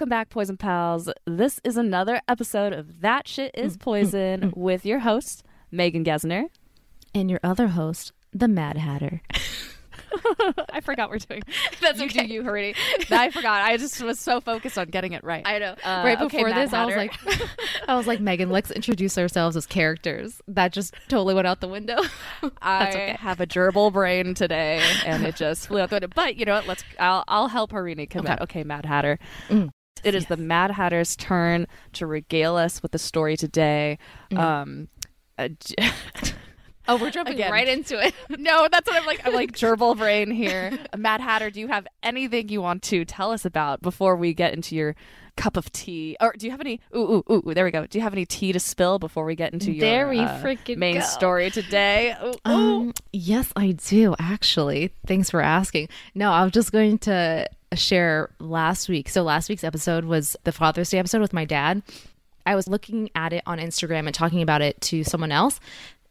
Welcome back, Poison Pals. This is another episode of That Shit Is Poison with your host, Megan Gesner. And your other host, the Mad Hatter. I forgot we're doing. That's you okay. do you, Harity. I forgot. I just was so focused on getting it right. I know. Uh, right before Mad this, I was like, I was like, Megan, let's introduce ourselves as characters. That just totally went out the window. I okay. have a gerbil brain today, and it just flew out the window. But you know what? Let's. I'll. I'll help Harini come Okay. Okay, Mad Hatter. Mm. It is the Mad Hatter's turn to regale us with the story today. Um, uh, Oh, we're jumping Again. right into it. no, that's what I'm like. I'm like gerbil brain here. Mad Hatter, do you have anything you want to tell us about before we get into your cup of tea? Or do you have any? Ooh, ooh, ooh. There we go. Do you have any tea to spill before we get into your There we uh, freaking main go. story today? Ooh, ooh. Um, yes, I do actually. Thanks for asking. No, I'm just going to share last week. So last week's episode was the Father's Day episode with my dad. I was looking at it on Instagram and talking about it to someone else,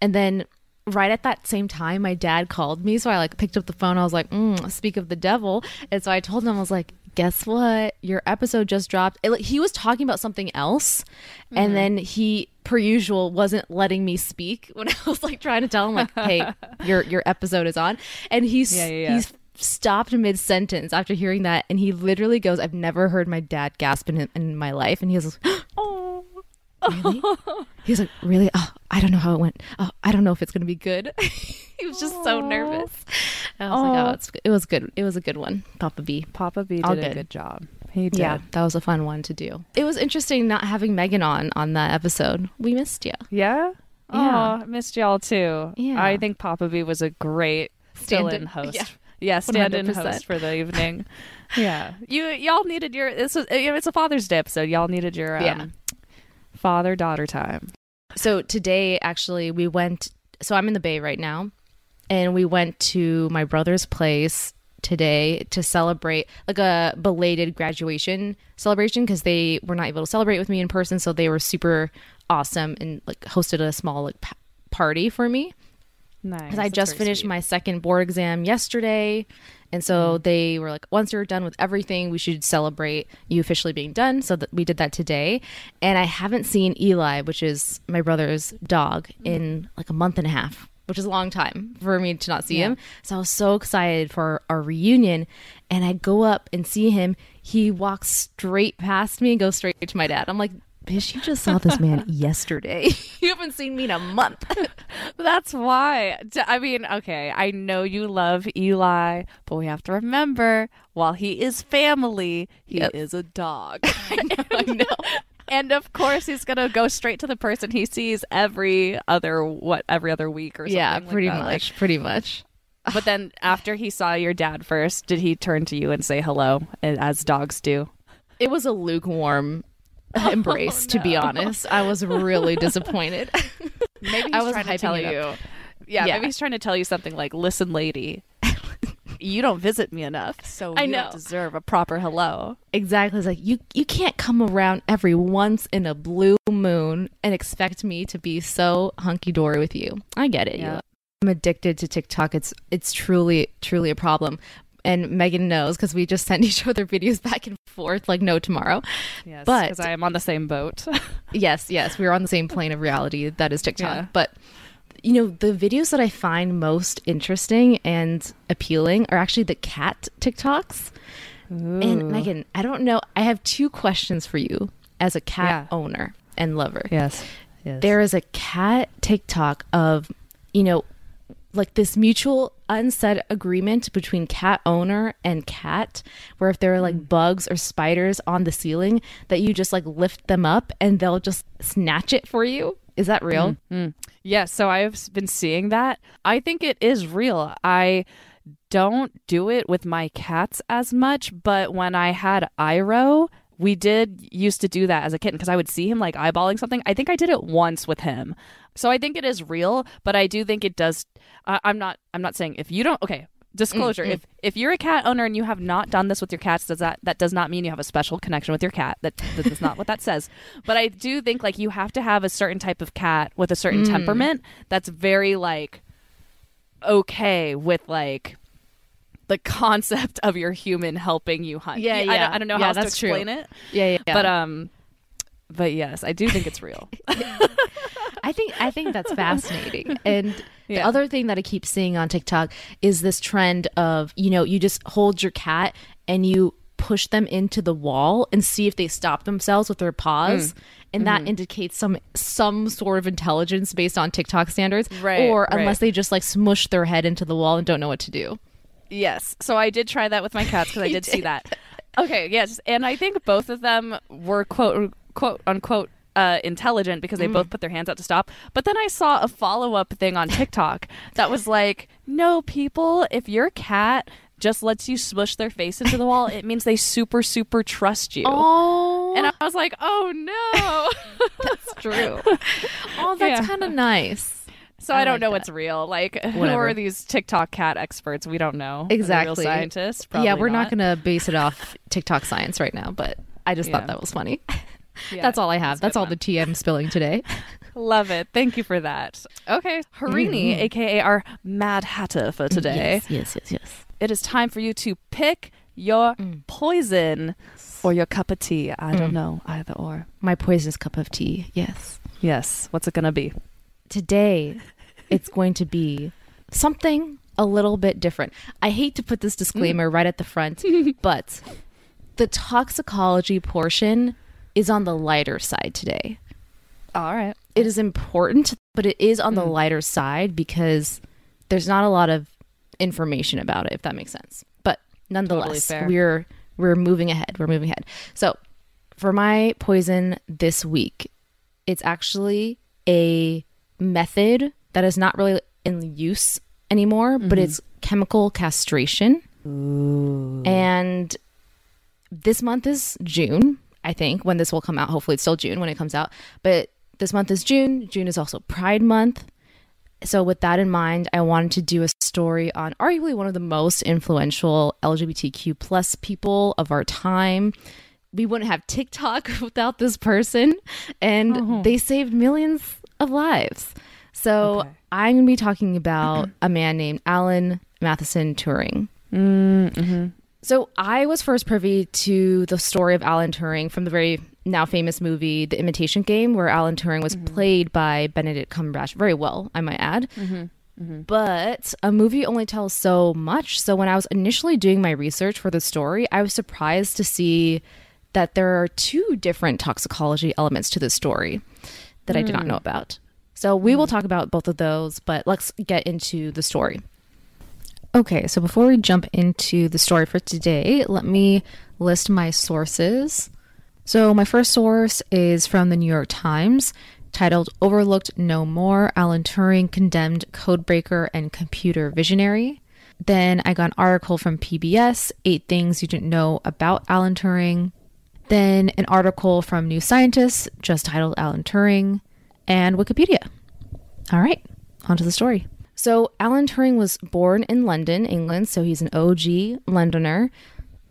and then right at that same time, my dad called me. So I like picked up the phone. I was like, mm, "Speak of the devil," and so I told him I was like. Guess what? Your episode just dropped. It, like, he was talking about something else, Mm-hmm. and then he, per usual, wasn't letting me speak when I was like trying to tell him like, "Hey, your your episode is on," and he's Yeah, yeah, yeah. he's stopped mid sentence after hearing that, and he literally goes, "I've never heard my dad gasp in in my life," and he was. Oh. Really? he was like, really? Oh, I don't know how it went. Oh, I don't know if it's gonna be good. he was just so nervous. I was like, oh, it's, it was good. It was a good one, Papa B. Papa B All did a good. good job. He did. Yeah, that was a fun one to do. It was interesting not having Megan on on that episode. We missed you. Yeah? Yeah. Oh, missed y'all too. Yeah. I think Papa B was a great Stand-in- host. yeah. Yeah, stand-in 100%. host for the evening. yeah. You y'all needed your this was it's a Father's Day episode. Y'all needed your um, Yeah. father-daughter time. So today, actually, we went. So I'm in the Bay right now, and we went to my brother's place today to celebrate like a belated graduation celebration because they were not able to celebrate with me in person. So they were super awesome and like hosted a small like pa- party for me. Nice. because I just finished sweet. my second board exam yesterday. And so mm-hmm. they were like, once you're done with everything, we should celebrate you officially being done. So that we did that today. And I haven't seen Eli, which is my brother's dog, mm-hmm. in like a month and a half, which is a long time for me to not see him. So I was so excited for our reunion. And I go up and see him. He walks straight past me and goes straight to my dad. I'm like, bitch, you just saw this man yesterday. you haven't seen me in a month. That's why. I mean, okay, I know you love Eli, but we have to remember while he is family, he is a dog. I know. and of course, he's going to go straight to the person he sees every other what every other week or something. Yeah, like pretty. Like, much. pretty much. but then after he saw your dad first, did he turn to you and say hello eh, as dogs do? It was a lukewarm Oh, embrace, to be honest. I was really disappointed. Maybe I he's was trying to tell you. Yeah, Yeah. maybe he's trying to tell you something like, "Listen, lady, you don't visit me enough, so I know. don't deserve a proper hello." exactly. It's like you you can't come around every once in a blue moon and expect me to be so hunky dory with you. I get it. Yeah. I'm addicted to TikTok. It's it's truly truly a problem. And Megan knows because we just send each other videos back and forth like no tomorrow. Yes, But- because I am on the same boat. Yes, yes, we're on the same plane of reality that is TikTok. Yeah. But you know, the videos that I find most interesting and appealing are actually the cat TikToks. And Megan, I don't know. I have two questions for you as a cat Yeah. owner and lover. yes, yes. There is a cat TikTok of, you know, like this mutual unsaid agreement between cat owner and cat where if there are like hmm. bugs or spiders on the ceiling that you just like lift them up and they'll just snatch it for you is that real hmm, hmm. Yes, so I've been seeing that. I think it is real. I don't do it with my cats as much, but when I had Iro, we did used to do that as a kitten because I would see him like eyeballing something. I think I did it once with him. So I think it is real, but I do think it does. I I'm not. I'm not saying if you don't. Okay, disclosure. Mm-hmm. If if you're a cat owner and you have not done this with your cats, does that that does not mean you have a special connection with your cat? That that is not what that says. But I do think like you have to have a certain type of cat with a certain mm. temperament that's very like okay with like the concept of your human helping you hunt. Yeah, I, yeah. don't- I, don't know Yeah, how to that's true. explain it, Yeah, yeah. yeah. but um, but yes, I do think it's real. I think I think that's fascinating. And the other thing that I keep seeing on TikTok is this trend of, you know, you just hold your cat and you push them into the wall and see if they stop themselves with their paws. And that indicates some some sort of intelligence based on TikTok standards. Right, or right. unless they just like smush their head into the wall and don't know what to do. Yes. So I did try that with my cats because I You did, see that. Okay. Yes. And I think both of them were quote quote unquote uh, intelligent because they Mm. both put their hands out to stop. But then I saw a follow up thing on TikTok that was like, no, people, if your cat just lets you smush their face into the wall, it means they super, super trust you. Oh, And I was like, oh no. that's true. oh, that's Yeah. kind of nice. So I, I don't like know that. what's real. Like, who are these TikTok cat experts? We don't know. Exactly. Real scientists? yeah, we're not, going to base it off TikTok science right now, but I just Yeah. thought that was funny. Yeah, That's all I have. That's all one. the tea I'm spilling today. Love it. Thank you for that. Okay, mm-hmm. Harini, aka our Mad Hatter for today. yes, yes, yes. It is time for you to pick your mm. poison or your cup of tea. I don't mm. know, either or. My poisonous cup of tea. Yes. Yes, what's it gonna be? Today, it's going to be something a little bit different. I hate to put this disclaimer right at the front, but the toxicology portion is on the lighter side today. All right. It is important, but it is on the mm. lighter side because there's not a lot of information about it, if that makes sense. But nonetheless, fair. we're we're moving ahead. We're moving ahead. So for my poison this week, it's actually a method that is not really in use anymore, but mm-hmm. it's chemical castration. And this month is June, I think, when this will come out. Hopefully, it's still June when it comes out. But this month is June. June is also Pride Month. So, with that in mind, I wanted to do a story on arguably one of the most influential LGBTQ plus people of our time. We wouldn't have TikTok without this person, and oh. they saved millions of lives. So, Okay. I'm going to be talking about a man named Alan Mathison Turing. Mm, mm-hmm. So I was first privy to the story of Alan Turing from the very now famous movie The Imitation Game, where Alan Turing was mm-hmm. played by Benedict Cumberbatch very well, I might add. Mm-hmm, but a movie only tells so much. So when I was initially doing my research for the story, I was surprised to see that there are two different toxicology elements to the story that I did not hmm. know about. So we will hmm. talk about both of those, but let's get into the story. Okay, so before we jump into the story for today, let me list my sources. So, my first source is from the New York Times, titled Overlooked No More Alan Turing Condemned Codebreaker and Computer Visionary. Then I got an article from PBS, Eight Things You Didn't Know About Alan Turing. Then an article from New Scientist, just titled Alan Turing, and Wikipedia. All right, on to the story. So, Alan Turing was born in London, England, so he's an OG Londoner.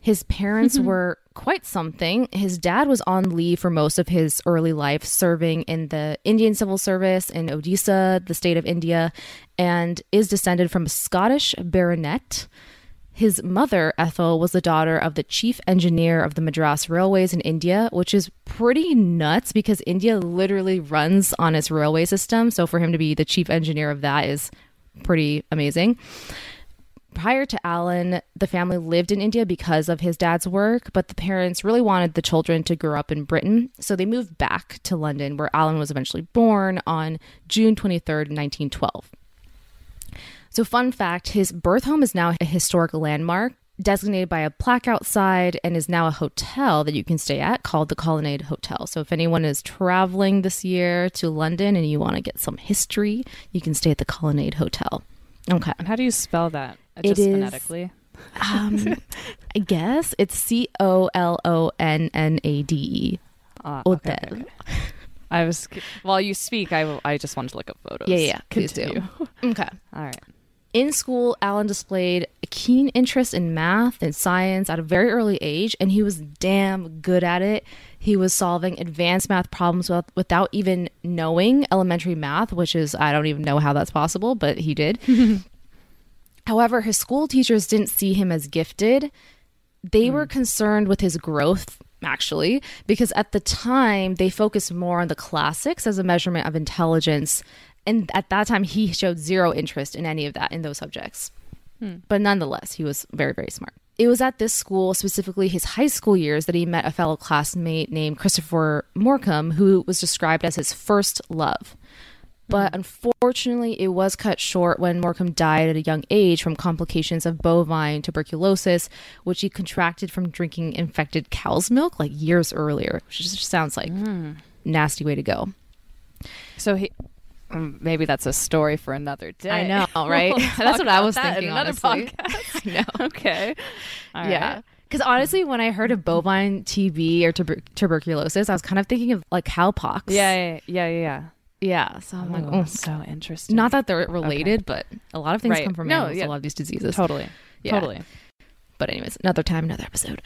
His parents mm-hmm. were quite something. His dad was on leave for most of his early life, serving in the Indian Civil Service in Odisha, the state of India, and is descended from a Scottish baronet. His mother, Ethel, was the daughter of the chief engineer of the Madras Railways in India, which is pretty nuts because India literally runs on its railway system. So for him to be the chief engineer of that is pretty amazing. Prior to Alan, the family lived in India because of his dad's work, but the parents really wanted the children to grow up in Britain. So they moved back to London, where Alan was eventually born on June 23rd, 1912. So, fun fact his birth home is now a historic landmark designated by a plaque outside and is now a hotel that you can stay at called the Colonnade Hotel. So, if anyone is traveling this year to London and you want to get some history, you can stay at the Colonnade Hotel. Okay. And how do you spell that? Just is- phonetically. Um, I guess it's C O L O N N A D E. Ah, Hotel. okay, okay, okay. I was while you speak. I, I just wanted to look up photos. Yeah, yeah, yeah. Please do. Continue. Okay. All right. In school, Alan displayed a keen interest in math and science at a very early age, and he was damn good at it. He was solving advanced math problems with, without even knowing elementary math, which is, I don't even know how that's possible, but he did. However, his school teachers didn't see him as gifted. They were hmm. concerned with his growth, actually, because at the time they focused more on the classics as a measurement of intelligence. And at that time, he showed zero interest in any of that in those subjects. Hmm. But nonetheless, he was very, very smart. It was at this school, specifically his high school years, that he met a fellow classmate named Christopher Morcom, who was described as his first love. But hmm. unfortunately, it was cut short when Morcom died at a young age from complications of bovine tuberculosis, which he contracted from drinking infected cow's milk like years earlier, which just sounds like hmm. nasty way to go. So he. Maybe that's a story for another day. I know, right? We'll That's what I was thinking, another honestly. podcast. I know. okay. All yeah. right. Because honestly, when I heard of bovine TB or tuber- tuberculosis, I was kind of thinking of like cowpox. Yeah, yeah, yeah, yeah. yeah. So I'm like, Oh, so interesting. not that they're related, but a lot of things Right. come from No, animals, yeah. a lot of these diseases. totally, Yeah. totally. But anyways, another time, another episode.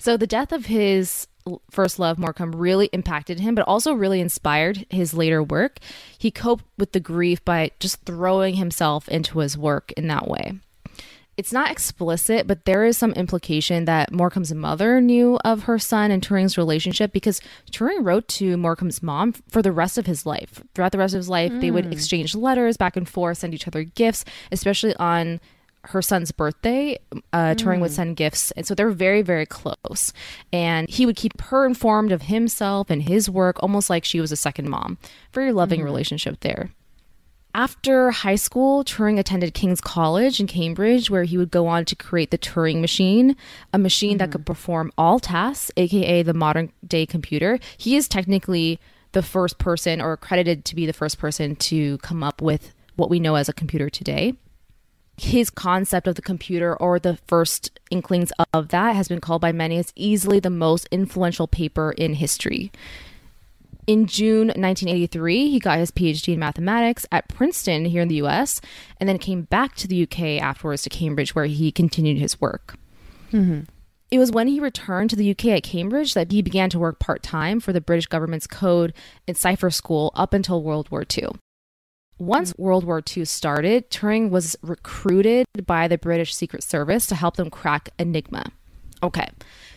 so the death of his first love, Morcom, really impacted him, but also really inspired his later work. He coped with the grief by just throwing himself into his work in that way. It's not explicit, but there is some implication that Morcom's mother knew of her son and Turing's relationship because Turing wrote to Morcom's mom for the rest of his life. Throughout the rest of his life, they would hmm. exchange letters back and forth, send each other gifts, especially on her son's birthday, uh, Turing would mm. send gifts. And so they're very, very close. And he would keep her informed of himself and his work, almost like she was a second mom. Very loving mm-hmm. relationship there. After high school, Turing attended King's College in Cambridge, where he would go on to create the Turing machine, a machine that could mm-hmm. perform all tasks, aka the modern day computer. He is technically the first person, or credited to be the first person, to come up with what we know as a computer today his concept of the computer or the first inklings of that has been called by many as easily the most influential paper in history. In June 1983, he got his PhD in mathematics at Princeton here in the US, and then came back to the UK afterwards to Cambridge, where he continued his work. Mm-hmm. It was when he returned to the UK at Cambridge that he began to work part time for the British government's code and cipher school up until World War II. Once mm. World War II started, Turing was recruited by the British Secret Service to help them crack Enigma. Okay,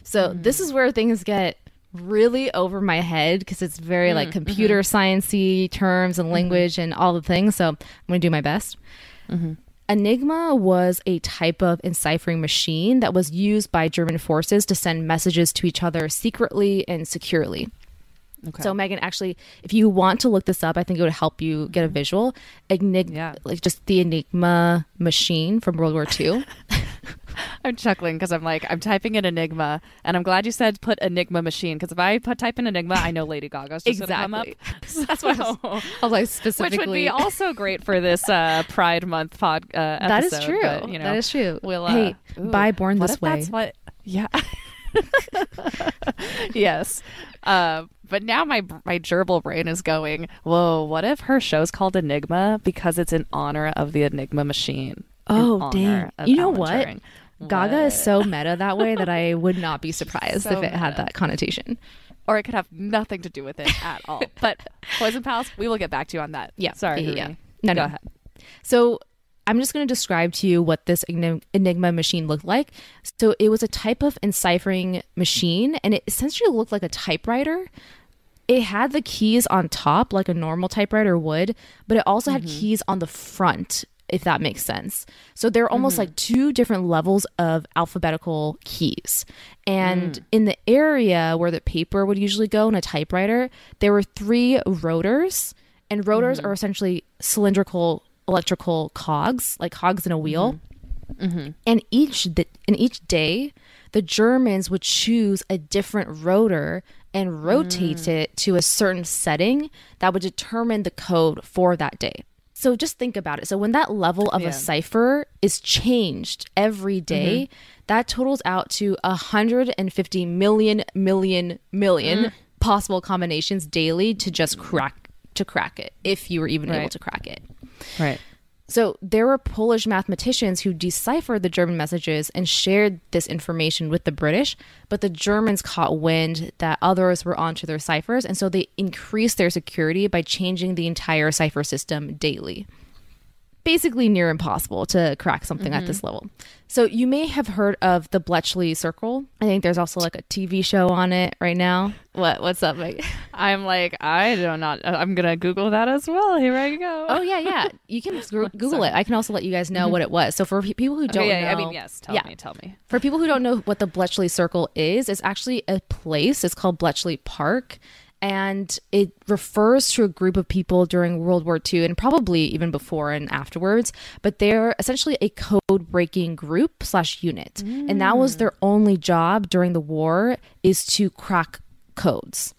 so mm. this is where things get really over my head because it's very like mm-hmm. computer sciencey terms and mm-hmm. language and all the things. So I'm going to do my best. Mm-hmm. Enigma was a type of enciphering machine that was used by German forces to send messages to each other secretly and securely. Okay. So Megan, actually, if you want to look this up, I think it would help you get a visual. Enigma, Yeah. like just the Enigma machine from World War II. I'm chuckling because I'm like I'm typing in Enigma, and I'm glad you said put Enigma machine because if I put type in Enigma, I know Lady Gaga's just gonna come up. Exactly. That's why I was, I was like specifically, which would be also great for this uh, Pride Month pod. Uh, that is true. but, you know, that is true. We'll, uh, hey, ooh, buy Born what This Way. That's what. Yeah. yes. Uh, but now my my gerbil brain is going. Whoa! What if her show's called Enigma because it's in honor of the Enigma machine? Oh, dang. You know what? Turing. Gaga is so meta that way that I would not be surprised So if it had that connotation. or it could have nothing to do with it at all. But Poison Pals, we will get back to you on that. Yeah. Sorry. Yeah, yeah, No, Go no. ahead. So I'm just going to describe to you what this Enigma machine looked like. So it was a type of enciphering machine, and it essentially looked like a typewriter. It had the keys on top, like a normal typewriter would, but it also had mm-hmm. keys on the front, if that makes sense. So they're almost mm-hmm. like two different levels of alphabetical keys. And mm. in the area where the paper would usually go in a typewriter, there were three rotors, and rotors mm-hmm. are essentially cylindrical electrical cogs, like cogs in a wheel. And each th- in each day, the Germans would choose a different rotor and rotate mm. it to a certain setting that would determine the code for that day. So just think about it. So when that level of Yeah. a cipher is changed every mm-hmm. day, that totals out to 150 million million million mm-hmm. possible combinations daily to just crack to crack it if you were even able to crack it. Right. So there were Polish mathematicians who deciphered the German messages and shared this information with the British, but the Germans caught wind that others were onto their ciphers, and so they increased their security by changing the entire cipher system daily. Basically near impossible to crack something at this mm-hmm. level. So you may have heard of the Bletchley Circle. I think there's also like a TV show on it right now. What? What's up, Mike? I'm like, I do not. I'm gonna Google that as well. Here I go. Oh yeah, yeah. You can Google it. I can also let you guys know mm-hmm. what it was. So for people who don't Okay, yeah, know, I mean, yes. Tell yeah. me. Tell me. For people who don't know what the Bletchley Circle is, it's actually a place. It's called Bletchley Park. And it refers to a group of people during World War II and probably even before and afterwards. But they're essentially a code breaking group slash unit. And that was their only job during the war is to crack codes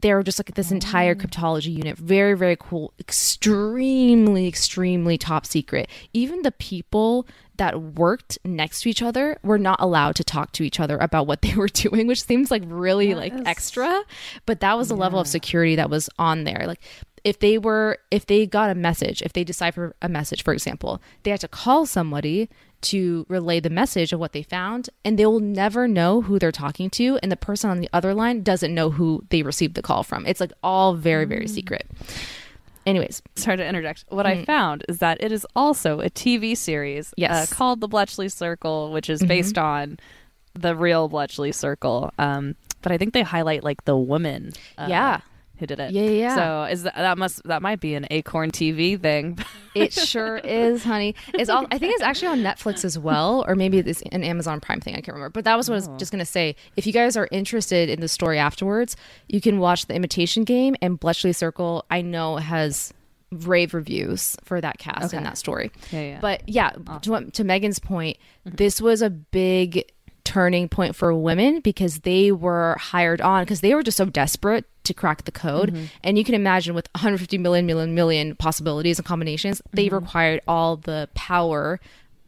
they're just like this entire oh. cryptology unit. Very, very cool. Extremely, extremely top secret. Even the people that worked next to each other were not allowed to talk to each other about what they were doing, which seems like really like extra. But that was the level of security that was on there. Like if they were if they got a message, if they decipher a message, for example, they had to call somebody to relay the message of what they found and they will never know who they're talking to and the person on the other line doesn't know who they received the call from it's like all very very mm. secret anyways Sorry to interject. What I found is that it is also a TV series Yes. Mm-hmm. uh, called The Bletchley Circle, which is based on the real Bletchley Circle. Um, but I think they highlight like the woman. uh, Yeah. Who did it? Yeah, yeah. So is that, that must that might be an Acorn TV thing? it sure is honey. It's all i think it's actually on netflix as well or maybe it's an amazon prime thing. I can't remember. But that was what i was oh. just going to say. If you guys are interested in the story afterwards you can watch the imitation game and bletchley circle i know has rave reviews for that cast and that story. Yeah, yeah. but yeah to, to megan's point mm-hmm. this was a big turning point for women because they were hired on because they were just so desperate to crack the code mm-hmm. and you can imagine with 150 million million million possibilities and combinations they mm-hmm. required all the power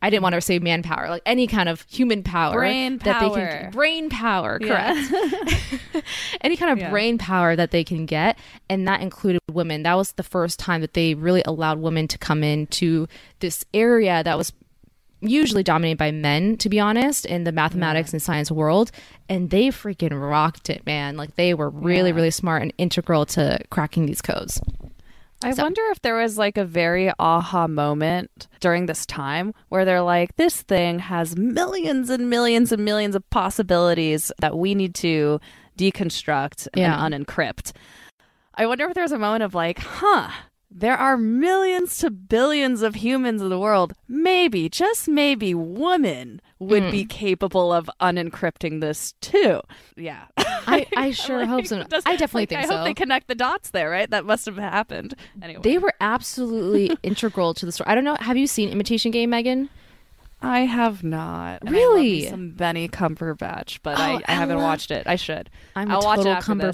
I didn't want to say manpower, like any kind of human power, Brain that they power. can brain power, Yeah. correct? any kind of Yeah. brain power that they can get, and that included women. That was the first time that they really allowed women to come into this area that was usually dominated by men, to be honest, in the mathematics and science world. And they freaking rocked it, man. Like they were really, Yeah. really smart and integral to cracking these codes. I wonder if there was like a very aha moment during this time where they're like, this thing has millions and millions and millions of possibilities that we need to deconstruct Yeah. and unencrypt. I wonder if there was a moment of like, huh, there are millions to billions of humans in the world. Maybe, just maybe, women would be hmm. capable of unencrypting this too. Yeah. I, I sure hope so. Does- I definitely like, think I so. hope they connect the dots there, right? That must have happened. Anyway. They were absolutely integral to the story. I don't know. Have you seen Imitation Game, Megan? I have not. And I love Really? some Benny Cumberbatch, but Oh, I, I haven't Ella. watched it. I should. I'm I'll a watch it total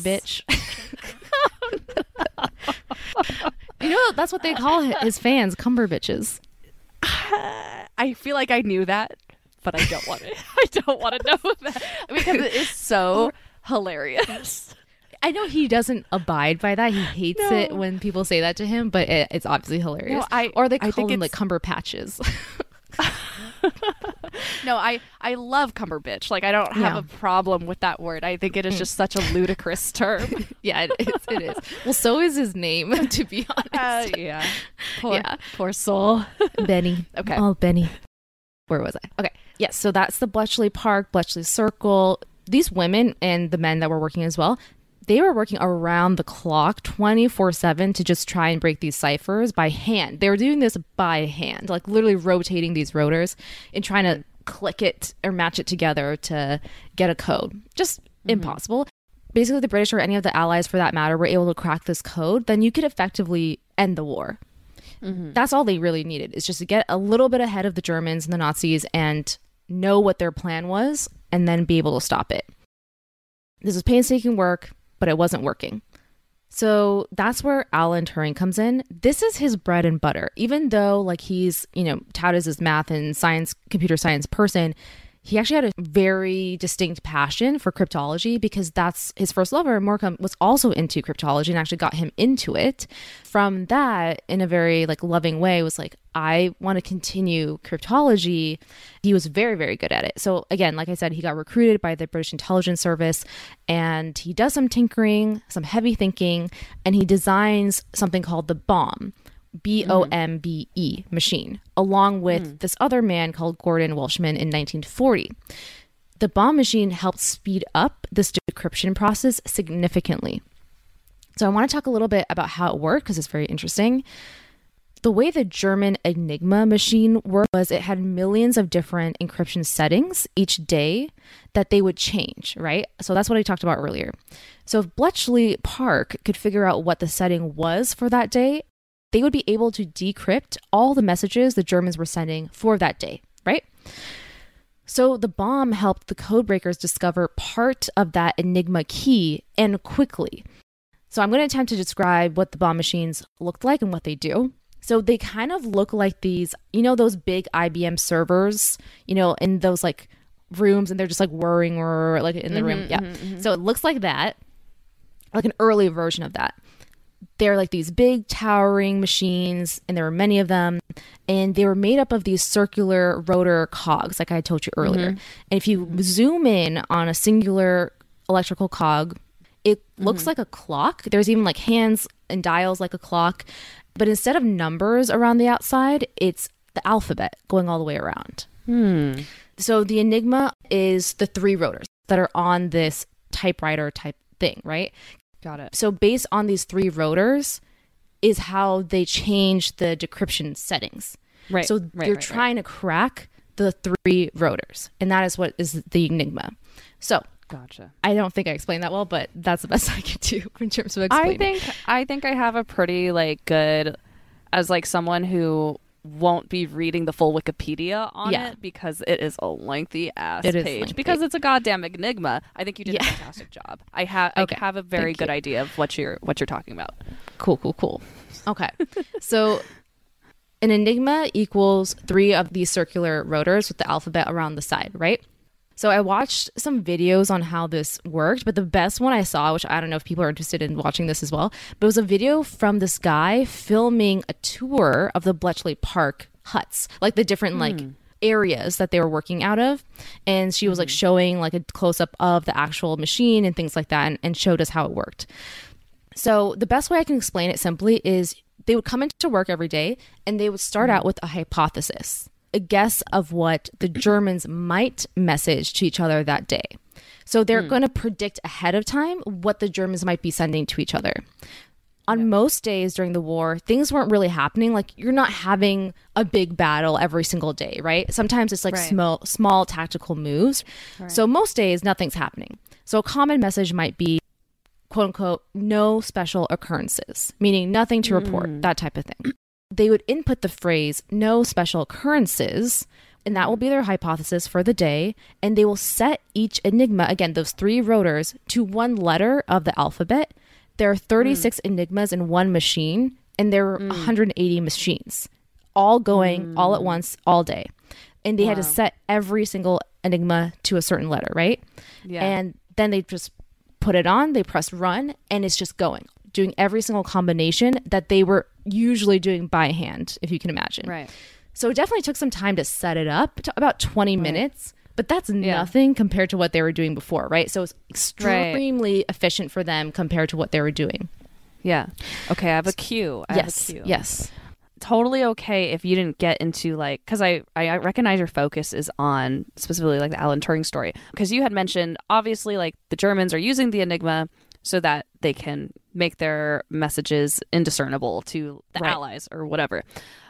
after cumber this. bitch. you know that's what they call his fans, cumber bitches. I feel like I knew that, but I don't want it. I don't want to know that because it is so hilarious. I know he doesn't abide by that. He hates No. it when people say that to him, but it, it's obviously hilarious. No, I- or they I call think him like cumber patches. No, I I love Cumberbitch. Like I don't have Yeah. a problem with that word. I think it is just such a ludicrous term. yeah, it is, it is. Well, so is his name, to be honest. Uh, yeah. Poor Yeah. poor soul. Benny. Okay. Oh, Benny. Where was I? Okay. Yes. so that's the Bletchley Park, Bletchley Circle. These women and the men that were working as well, they were working around the clock 24 7 to just try and break these ciphers by hand. They were doing this by hand, like literally rotating these rotors and trying to click it or match it together to get a code. Just mm-hmm. impossible. Basically, the British or any of the allies for that matter were able to crack this code, then you could effectively end the war mm-hmm. that's all they really needed is just to get a little bit ahead of the Germans and the Nazis and know what their plan was and then be able to stop it. This was painstaking work, but it wasn't working. So that's where Alan Turing comes in. This is his bread and butter. Even though like he's, you know, touted as math and science, computer science person, he actually had a very distinct passion for cryptology because that's his first lover. Morcom was also into cryptology and actually got him into it. From that, in a very like loving way, was like, I want to continue cryptology. He was very, very good at it. So again, like I said, he got recruited by the British Intelligence Service and he does some tinkering, some heavy thinking, and he designs something called the bombe B O M B E machine, along with hmm. this other man called Gordon Welchman in 1940. The bombe machine helped speed up this decryption process significantly. So I want to talk a little bit about how it worked because it's very interesting. The way the German Enigma machine worked was it had millions of different encryption settings each day that they would change, right? So that's what I talked about earlier. So if Bletchley Park could figure out what the setting was for that day, they would be able to decrypt all the messages the Germans were sending for that day, right? So the bombe helped the codebreakers discover part of that Enigma key and quickly. So I'm going to attempt to describe what the bombe machines looked like and what they do. So they kind of look like these, you know, those big IBM servers, you know, in those like rooms and they're just like whirring or like in the room. Mm-hmm, yeah. Mm-hmm, mm-hmm. So it looks like that, like an early version of that. They're like these big towering machines, and there were many of them, and they were made up of these circular rotor cogs, like I told you earlier. Mm-hmm. And if you zoom in on a singular electrical cog, it looks mm-hmm. like a clock. There's even like hands and dials like a clock, but instead of numbers around the outside, it's the alphabet going all the way around. Hmm. So the Enigma is the three rotors that are on this typewriter type thing, right? Got it. So based on these three rotors is how they change the decryption settings. Right. So right, they're right, right. trying to crack the three rotors, and that is what is the Enigma. So Gotcha. I don't think I explained that well, but that's the best I can do in terms of explaining. I think I think I have a pretty like good as like someone who won't be reading the full Wikipedia on Yeah. it because it is a lengthy ass It page lengthy. because it's a goddamn enigma. I think you did a fantastic job. I have Okay. I have a very Thank good you. idea of what you're what you're talking about. Cool, cool, cool. Okay. so an enigma equals three of these circular rotors with the alphabet around the side, right? So I watched some videos on how this worked, but the best one I saw, which I don't know if people are interested in watching this as well, but it was a video from this guy filming a tour of the Bletchley Park huts, like the different hmm. like areas that they were working out of. And she was like hmm. showing like a close up of the actual machine and things like that and, and showed us how it worked. So, the best way I can explain it simply is they would come into work every day and they would start hmm. out with a hypothesis, a guess of what the Germans might message to each other that day. So, they're hmm. going to predict ahead of time what the Germans might be sending to each other. On most days during the war, things weren't really happening. Like you're not having a big battle every single day, right? Sometimes it's like Right. small small tactical moves. So most days nothing's happening. So a common message might be quote unquote no special occurrences, meaning nothing to report, hmm. that type of thing. They would input the phrase no special occurrences, and that will be their hypothesis for the day. And they will set each enigma, again, those three rotors, to one letter of the alphabet. There are 36 mm. enigmas in one machine, and there are mm. 180 machines, all going mm. all at once, all day. And they had to set every single enigma to a certain letter, right? Yeah. And then they just put it on, they press run, and it's just going, doing every single combination that they were usually doing by hand, if you can imagine. right. So it definitely took some time to set it up, to about 20 minutes, but that's nothing compared to what they were doing before, right? So it's extremely efficient for them compared to what they were doing. Yeah. Okay, I have a cue. I yes. have a cue. Yes. totally okay if you didn't get into like because I I recognize your focus is on specifically like the Alan Turing story because you had mentioned obviously like the Germans are using the Enigma so that they can make their messages indiscernible to the Right. Allies or whatever.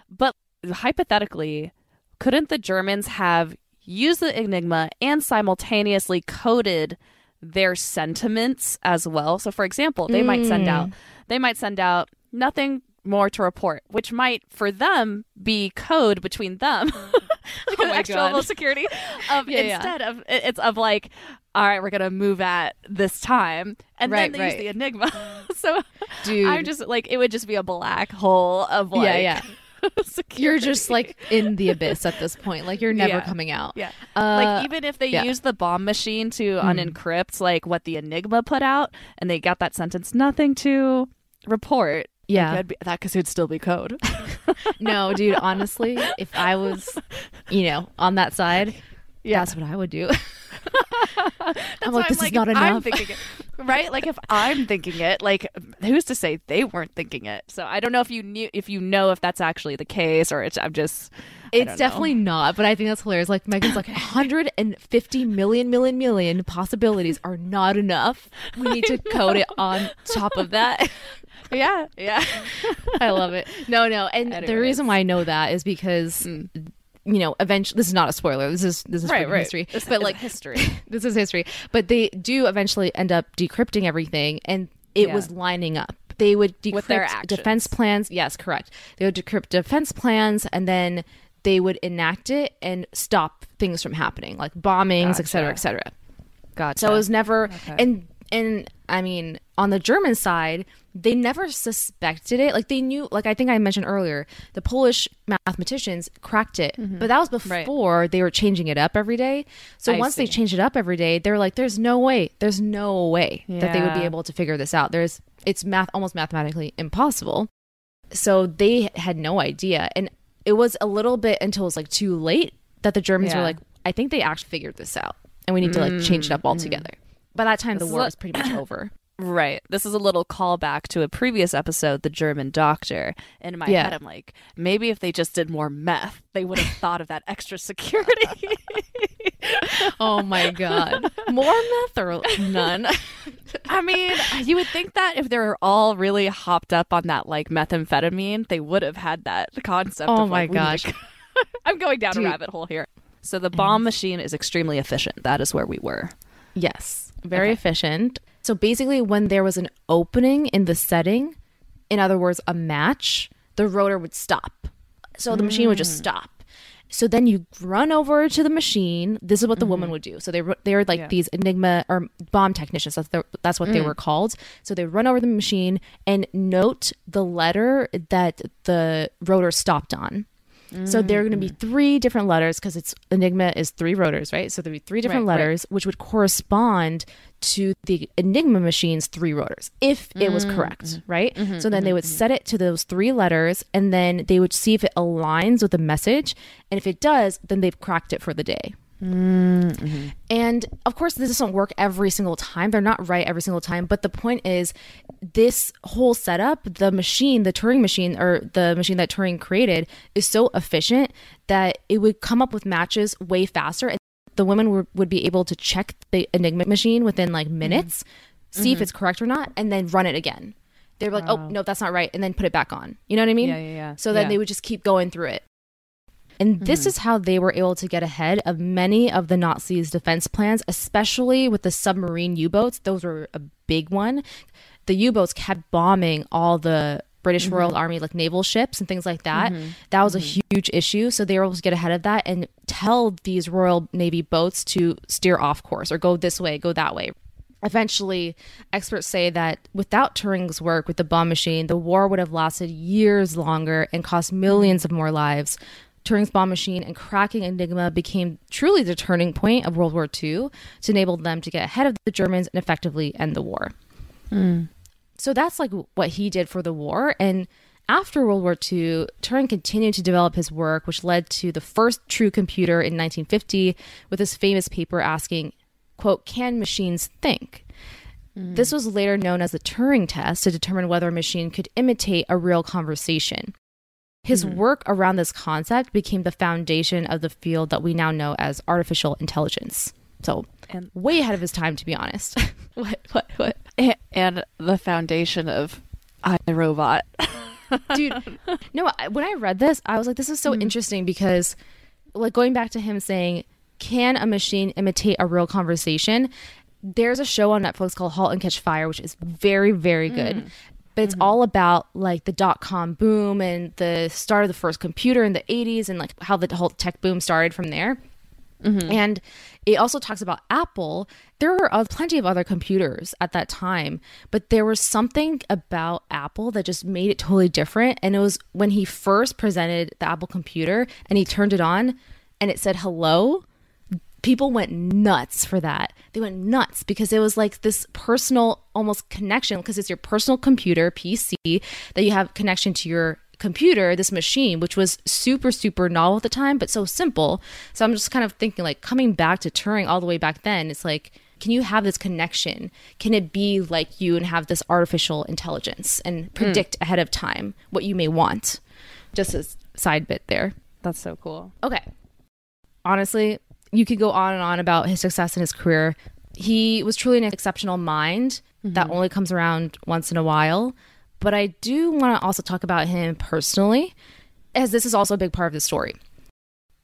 But hypothetically, couldn't the Germans have used the Enigma and simultaneously coded their sentiments as well? So for example, they might send out mm. they might send out nothing more to report, which might for them be code between them. Oh like an my extra God. level of security. Of Yeah, yeah. instead of it's of like, all right, we're gonna move at this time, and Right, then they right. use the enigma. so Dude. I'm just like it would just be a black hole of like yeah, yeah. security. You're just like in the abyss at this point. Like you're never Yeah. coming out. Yeah. Uh, like even if they yeah. use the bombe machine to unencrypt like what the Enigma put out and they got that sentence nothing to report. Yeah. That could, be, that could still be code. No, dude, honestly, if I was, you know, on that side, Yeah. That's what I would do. I'm like, this is if not I'm enough. thinking it, right? Like if I'm thinking it, like who's to say they weren't thinking it? So I don't know if you knew if you know if that's actually the case or it's I'm just know. It's definitely not, but I think that's hilarious. Like Megan's like 150 million, million, million possibilities are not enough. We need to code it on top of that. yeah yeah I love it. No, no, and the Anyways. Mm. reason why I know that is because you know, eventually this is not a spoiler. This is this is right right history. This but is like history. this is history. But they do eventually end up decrypting everything, and it Yeah. was lining up. They would decrypt defense plans. Yes, correct. They would decrypt defense plans, and then they would enact it and stop things from happening, like bombings, et cetera, Gotcha. et cetera. Gotcha. So it was never Okay. and and I mean on the German side, they never suspected it. Like they knew like I think I mentioned earlier, the Polish mathematicians cracked it. Mm-hmm. But that was before they were changing it up every day. So I once they changed it up every day, they were like there's no way. There's no way that they would be able to figure this out. There's it's math almost mathematically impossible. So they had no idea and it was a little bit until it was like too late that the Germans were like I think they actually figured this out and we need to like change it up mm-hmm. altogether. By that time, the This is war was pretty much over. Right. This is a little callback to a previous episode, The German Doctor. And in my Yeah. head, I'm like, maybe if they just did more meth, they would have thought of that extra security. Oh my god, more meth or none? I mean, you would think that if they were all really hopped up on that like methamphetamine, they would have had that concept. Oh of, my like, gosh. to- I'm going down Dude. a rabbit hole here. So the bombe mm. machine is extremely efficient. That is where we were. yes, very Okay. efficient. So basically, when there was an opening in the setting, in other words, a match, the rotor would stop. So the machine would just hmm. stop. So then you run over to the machine. This is what the woman mm-hmm. would do. So they were- they were like Yeah. these enigma or bombe technicians. That's their, that's what they mm. were called. So they run over the machine and note the letter that the rotor stopped on. So there are going to be mm-hmm. three different letters because it's Enigma is three rotors, right? So there'd be three different Right, right. letters which would correspond to the Enigma machine's three rotors if it was correct, mm-hmm. right? Mm-hmm, so then they would set it to those three letters and then they would see if it aligns with the message. And if it does, then they've cracked it for the day. Mm-hmm. And of course, this doesn't work every single time. They're not right every single time. But the point is, this whole setup, the machine, the Turing machine, or the machine that Turing created, is so efficient that it would come up with matches way faster. And the women would, would be able to check the Enigma machine within like mm-hmm. minutes, see if mm-hmm. it's correct or not, and then run it again. They're like, oh, no, that's not right. And then put it back on. You know what I mean? Yeah, yeah, yeah. So then Yeah. they would just keep going through it. And this hmm. is how they were able to get ahead of many of the Nazis' defense plans, especially with the submarine U boats. Those were a big one. The U boats kept bombing all the British mm-hmm. Royal Army, like naval ships and things like that. Mm-hmm. That was a mm-hmm. huge issue. So they were able to get ahead of that and tell these Royal Navy boats to steer off course or go this way, go that way. Eventually, experts say that without Turing's work with the bombe machine, the war would have lasted years longer and cost millions of more lives. Turing's bombe machine and cracking Enigma became truly the turning point of World War II to enable them to get ahead of the Germans and effectively end the war. Hmm. So that's like what he did for the war. And after World War II, Turing continued to develop his work, which led to the first true computer in 1950 with his famous paper asking, quote, can machines think? Hmm. This was later known as the Turing test to determine whether a machine could imitate a real conversation. His mm-hmm. work around this concept became the foundation of the field that we now know as artificial intelligence. So, And- way ahead of his time, to be honest. what, what, what? And the foundation of iRobot. dude no when i read this i was like this is so mm-hmm. interesting because like going back to him saying can a machine imitate a real conversation there's a show on netflix called halt and catch fire which is very very good mm. But it's all about like the dot-com boom and the start of the first computer in the 80s and like how the whole tech boom started from there and it also talks about Apple. There were uh, plenty of other computers at that time, but there was something about Apple that just made it totally different. And it was when he first presented the Apple computer and he turned it on and it said hello. People went nuts for that. They went nuts because it was like this personal almost connection because it's your personal computer, PC, that you have connection to your computer, this machine, which was super, super novel at the time, but so simple. So I'm just kind of thinking, like, coming back to Turing all the way back then, it's like, can you have this connection? Can it be like you and have this artificial intelligence and hmm. predict ahead of time what you may want? Just a side bit there. That's so cool. Okay. Honestly, you could go on and on about his success in his career. He was truly an exceptional mind that mm-hmm. only comes around once in a while. But I do want to also talk about him personally, as this is also a big part of the story.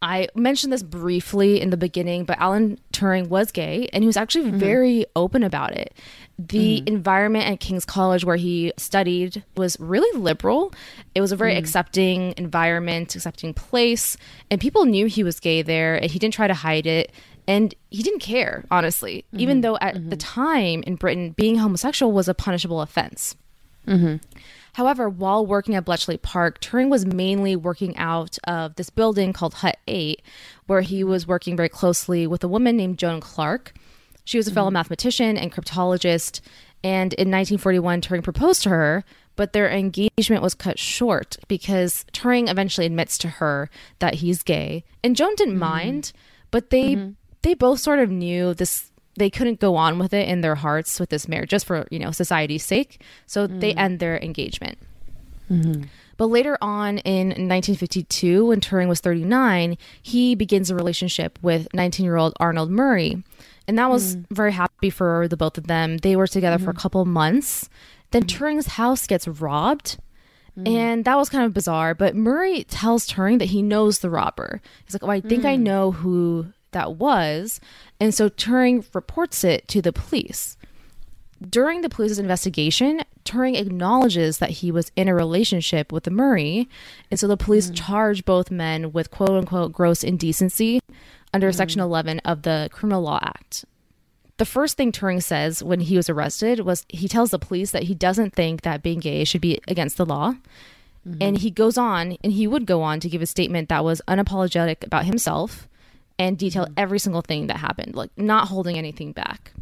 I mentioned this briefly in the beginning, but Alan Turing was gay and he was actually mm-hmm. very open about it. The mm-hmm. environment at King's College where he studied was really liberal. It was a very mm-hmm. accepting environment, accepting place, and people knew he was gay there and he didn't try to hide it. And he didn't care, honestly, even though at the time in Britain, being homosexual was a punishable offense. However, while working at Bletchley Park, Turing was mainly working out of this building called Hut 8, where he was working very closely with a woman named Joan Clarke. She was a fellow mm-hmm. mathematician and cryptologist, and in 1941, Turing proposed to her, but their engagement was cut short because Turing eventually admits to her that he's gay, and Joan didn't mm-hmm. mind, but they mm-hmm. they both sort of knew this they couldn't go on with it in their hearts with this marriage just for you know society's sake. So they mm. end their engagement. Mm-hmm. But later on in 1952 when turing was 39 he begins a relationship with 19 year old arnold murray. And that was mm. very happy for the both of them. They were together for a mm-hmm. couple months. Then mm. turing's house gets robbed. And that was kind of bizarre. But Murray tells Turing that he knows the robber. He's like, Oh, I think I know who that was. And so Turing reports it to the police. During the police's investigation, Turing acknowledges that he was in a relationship with Murray. And so the police mm. charge both men with quote unquote gross indecency under mm-hmm. Section 11 of the Criminal Law Act. The first thing Turing says when he was arrested was he tells the police that he doesn't think that being gay should be against the law. Mm-hmm. And he goes on, and he would go on to give a statement that was unapologetic about himself and detail mm-hmm. every single thing that happened, like not holding anything back.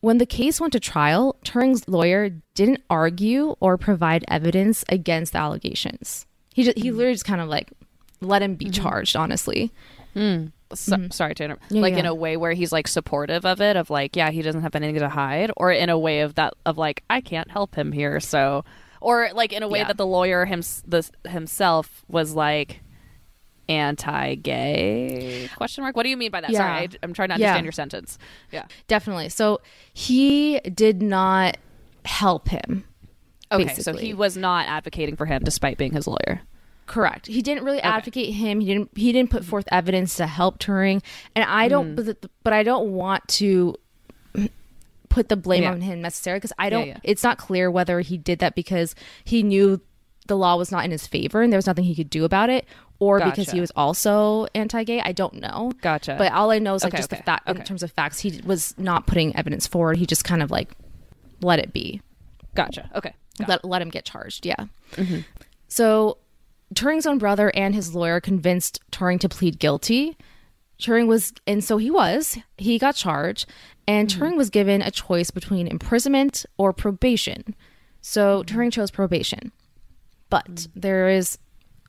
When the case went to trial, Turing's lawyer didn't argue or provide evidence against the allegations. He just, he mm-hmm. literally just kind of like let him be mm-hmm. charged, honestly. Mm. So, Sorry to interrupt. Yeah, like in a way where he's like supportive of it, of like, yeah, he doesn't have anything to hide, or in a way of that, of like, I can't help him here, so, or like in a way Yeah. that the lawyer him, the, himself was like anti-gay question mark what do you mean by that Yeah. sorry I, i'm trying to Yeah. understand your sentence yeah Definitely. So he did not help him. okay so he was not advocating for him despite being his lawyer Correct. He didn't really advocate him. He didn't. He didn't put forth evidence to help Turing. And I don't. Mm. But, but I don't want to put the blame Yeah. on him necessarily because I don't. yeah. It's not clear whether he did that because he knew the law was not in his favor and there was nothing he could do about it, or because he was also anti-gay. I don't know. Gotcha. But all I know is like Okay, just okay, the fact in terms of facts, he was not putting evidence forward. He just kind of like let it be gotcha okay Got let, let him get charged. Yeah. Mm-hmm. So Turing's own brother and his lawyer convinced Turing to plead guilty. Turing was, and so he was, he got charged, and Mm-hmm. Turing was given a choice between imprisonment or probation. So Mm-hmm. Turing chose probation. But there is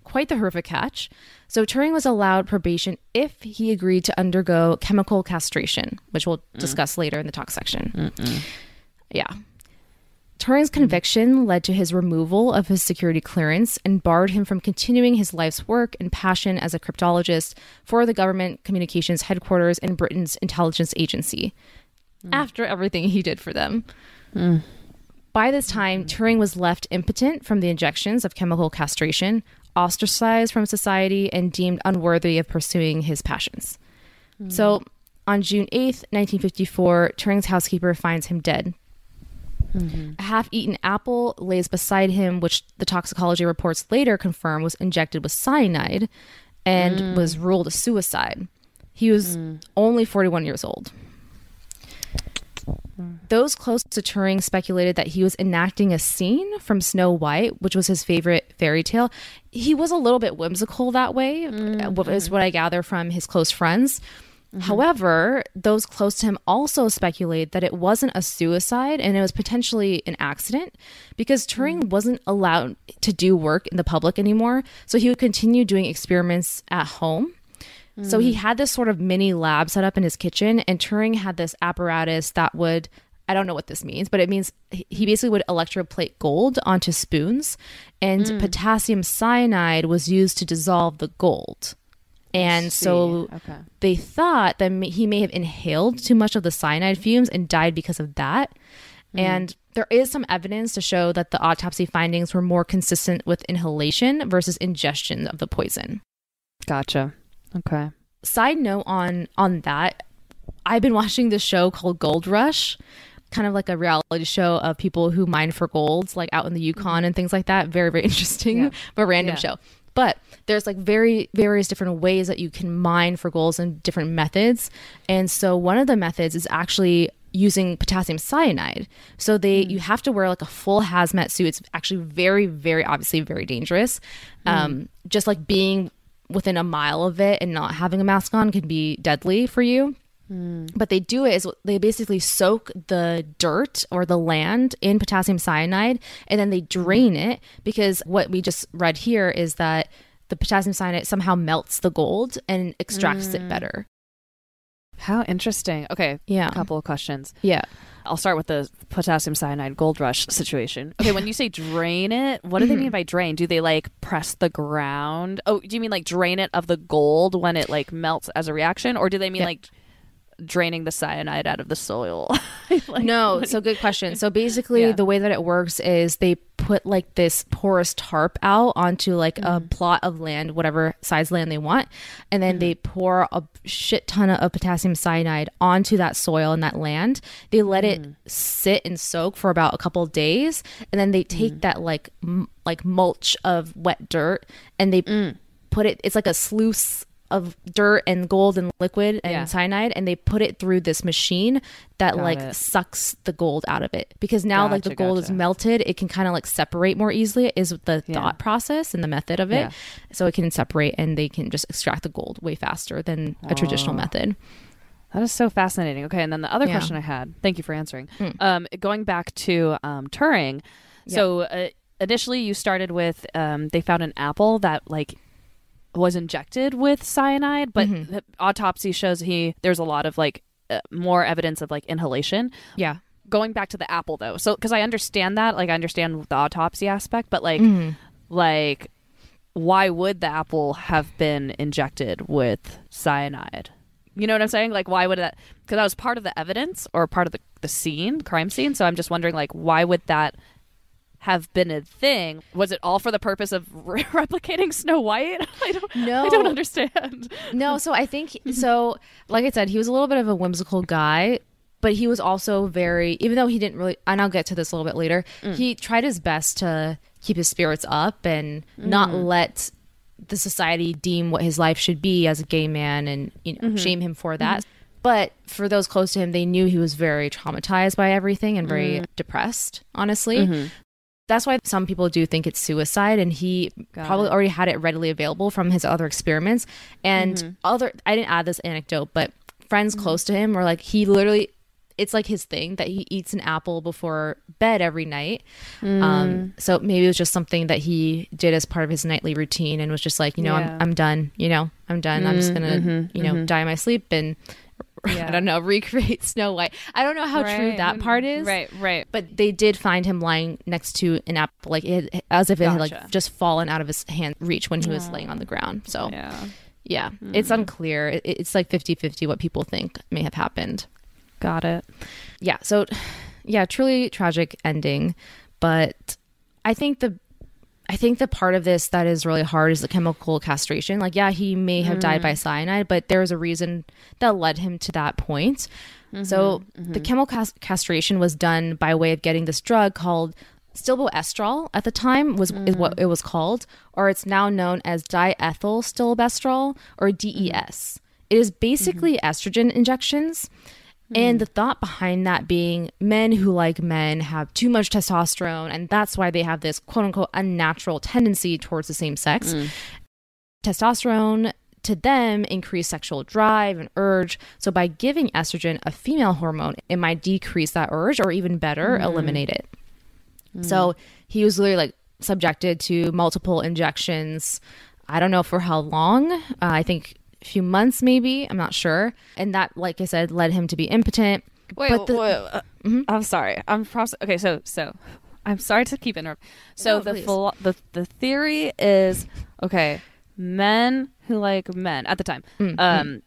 quite the horrific catch. So Turing was allowed probation if he agreed to undergo chemical castration, which we'll Mm. discuss later in the talk section. Yeah. Turing's conviction led to his removal of his security clearance and barred him from continuing his life's work and passion as a cryptologist for the government communications headquarters and Britain's intelligence agency after everything he did for them. By this time, Turing was left impotent from the injections of chemical castration, ostracized from society, and deemed unworthy of pursuing his passions. So, on June 8th, 1954, Turing's housekeeper finds him dead. A half eaten apple lays beside him, which the toxicology reports later confirm was injected with cyanide and mm. was ruled a suicide. He was mm. only 41 years old. Those close to Turing speculated that he was enacting a scene from Snow White, which was his favorite fairy tale. He was a little bit whimsical that way, uh, is mm-hmm. what I gather from his close friends. Mm-hmm. However, those close to him also speculate that it wasn't a suicide and it was potentially an accident because mm. Turing wasn't allowed to do work in the public anymore. So he would continue doing experiments at home. So he had this sort of mini lab set up in his kitchen, and Turing had this apparatus that would. I don't know what this means, but it means he basically would electroplate gold onto spoons, and hmm. potassium cyanide was used to dissolve the gold. And so okay. they thought that he may have inhaled too much of the cyanide fumes and died because of that. Hmm. And there is some evidence to show that the autopsy findings were more consistent with inhalation versus ingestion of the poison. Gotcha. Okay. Side note on on that, I've been watching this show called Gold Rush, kind of like a reality show of people who mine for golds, like out in the Yukon mm-hmm. and things like that. Very very interesting, Yeah. but random Yeah. show. But there's like very various different ways that you can mine for golds and different methods. And so one of the methods is actually using potassium cyanide. So they mm. you have to wear like a full hazmat suit. It's actually very very obviously very dangerous. Mm. Um just like being within a mile of it and not having a mask on can be deadly for you. Hmm. But they do it is they basically soak the dirt or the land in potassium cyanide and then they drain it because what we just read here is that the potassium cyanide somehow melts the gold and extracts it hmm. better. How interesting. Okay. Yeah. A couple of questions. Yeah. I'll start with the potassium cyanide gold rush situation. Okay, when you say drain it, what do they mean by drain? Do they like press the ground? Oh, do you mean like drain it of the gold when it like melts as a reaction, or do they mean Yeah. like draining the cyanide out of the soil? Like, no, so good question. So basically, Yeah. the way that it works is they put like this porous tarp out onto like a mm-hmm. plot of land, whatever size land they want, and then they mm-hmm. pour a shit ton of potassium cyanide onto that soil and that land. They let it mm. sit and soak for about a couple of days, and then they take mm. that like m- like mulch of wet dirt and they mm. put it. It's like a sluice of dirt and gold and liquid and Yeah. cyanide and they put it through this machine that Got like it. sucks the gold out of it because now like the Gotcha, gold is melted it can kind of like separate more easily is the Yeah. thought process and the method of it Yeah. so it can separate and they can just extract the gold way faster than a traditional method That is so fascinating. Okay, and then the other question I had, thank you for answering. Um, going back to um, Turing, so uh, initially you started with um, they found an apple that like was injected with cyanide, but the autopsy shows he there's a lot of like uh, more evidence of like inhalation. yeah Going back to the apple though, so because I understand that, like I understand the autopsy aspect, but like like why would the apple have been injected with cyanide? You know what I'm saying? Like, why would that? Because that was part of the evidence or part of the, the scene, crime scene. So I'm just wondering, like, why would that have been a thing? Was it all for the purpose of re- replicating Snow White? I don't. No. I don't understand. no so i think so like i said he was a little bit of a whimsical guy but he was also very even though he didn't really and i'll get to this a little bit later mm. he tried his best to keep his spirits up and not mm. let the society deem what his life should be as a gay man and you know mm-hmm. shame him for that mm-hmm. but for those close to him they knew he was very traumatized by everything and very mm. depressed honestly mm-hmm. That's why some people do think it's suicide and he Got probably it. already had it readily available from his other experiments. And mm-hmm. other i didn't add this anecdote but friends mm-hmm. close to him were like he literally it's like his thing that he eats an apple before bed every night. Um mm. so maybe it was just something that he did as part of his nightly routine and was just like you know Yeah. I'm, I'm done you know i'm done. I'm just mm-hmm. gonna you know die in my sleep. And Yeah. i don't know recreate snow white i don't know how true that part is Right. Right. but they did find him lying next to an apple, like it, as if it had like just fallen out of his hand reach when he was laying on the ground. So yeah, Yeah. Hmm. it's unclear. It, it's like 50-50 what people think may have happened. Got it. Yeah. So yeah, truly tragic ending. But I think the I think the part of this that is really hard is the chemical castration. Like, yeah, he may have died by mm. cyanide, but there was a reason that led him to that point. So mm-hmm, the mm-hmm. chemical cas- castration was done by way of getting this drug called stilboestrol at the time was is mm. what it was called, or it's now known as diethyl stilbestrol or DES. Mm-hmm. It is basically estrogen injections. And mm-hmm. the thought behind that being men who like men have too much testosterone, and that's why they have this quote unquote unnatural tendency towards the same sex. Mm. Testosterone to them increase sexual drive and urge. So by giving estrogen, a female hormone, it might decrease that urge or even better, mm-hmm. eliminate it. Mm. So he was literally like subjected to multiple injections. I don't know for how long. Uh, I think few months, maybe. I'm not sure. And that, like I said, led him to be impotent. Wait, But the- wait, uh, I'm sorry. I'm process- okay. So, so I'm sorry to keep interrupting. So No, the philo- the the theory is okay. Men who like men at the time, Mm, um,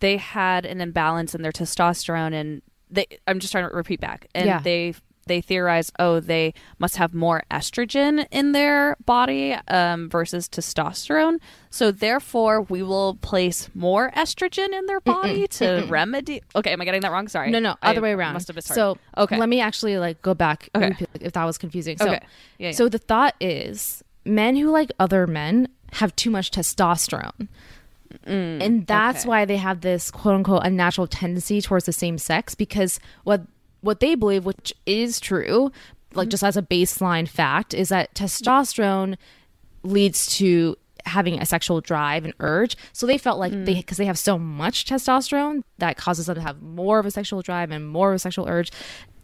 they had an imbalance in their testosterone, and they. I'm just trying to repeat back, and Yeah. they they theorize, oh, they must have more estrogen in their body um, versus testosterone. So therefore, we will place more estrogen in their body to remedy. Okay, am I getting that wrong? Sorry. No, no, I other way around. Must have misheard. So okay, let me actually like go back Okay. if that was confusing. So, Okay. Yeah, yeah. so the thought is men who like other men have too much testosterone. and that's Mm, okay. why they have this quote unquote unnatural tendency towards the same sex because what what they believe which is true like Mm-hmm. just as a baseline fact is that testosterone leads to having a sexual drive and urge so they felt like Mm. they because they have so much testosterone that causes them to have more of a sexual drive and more of a sexual urge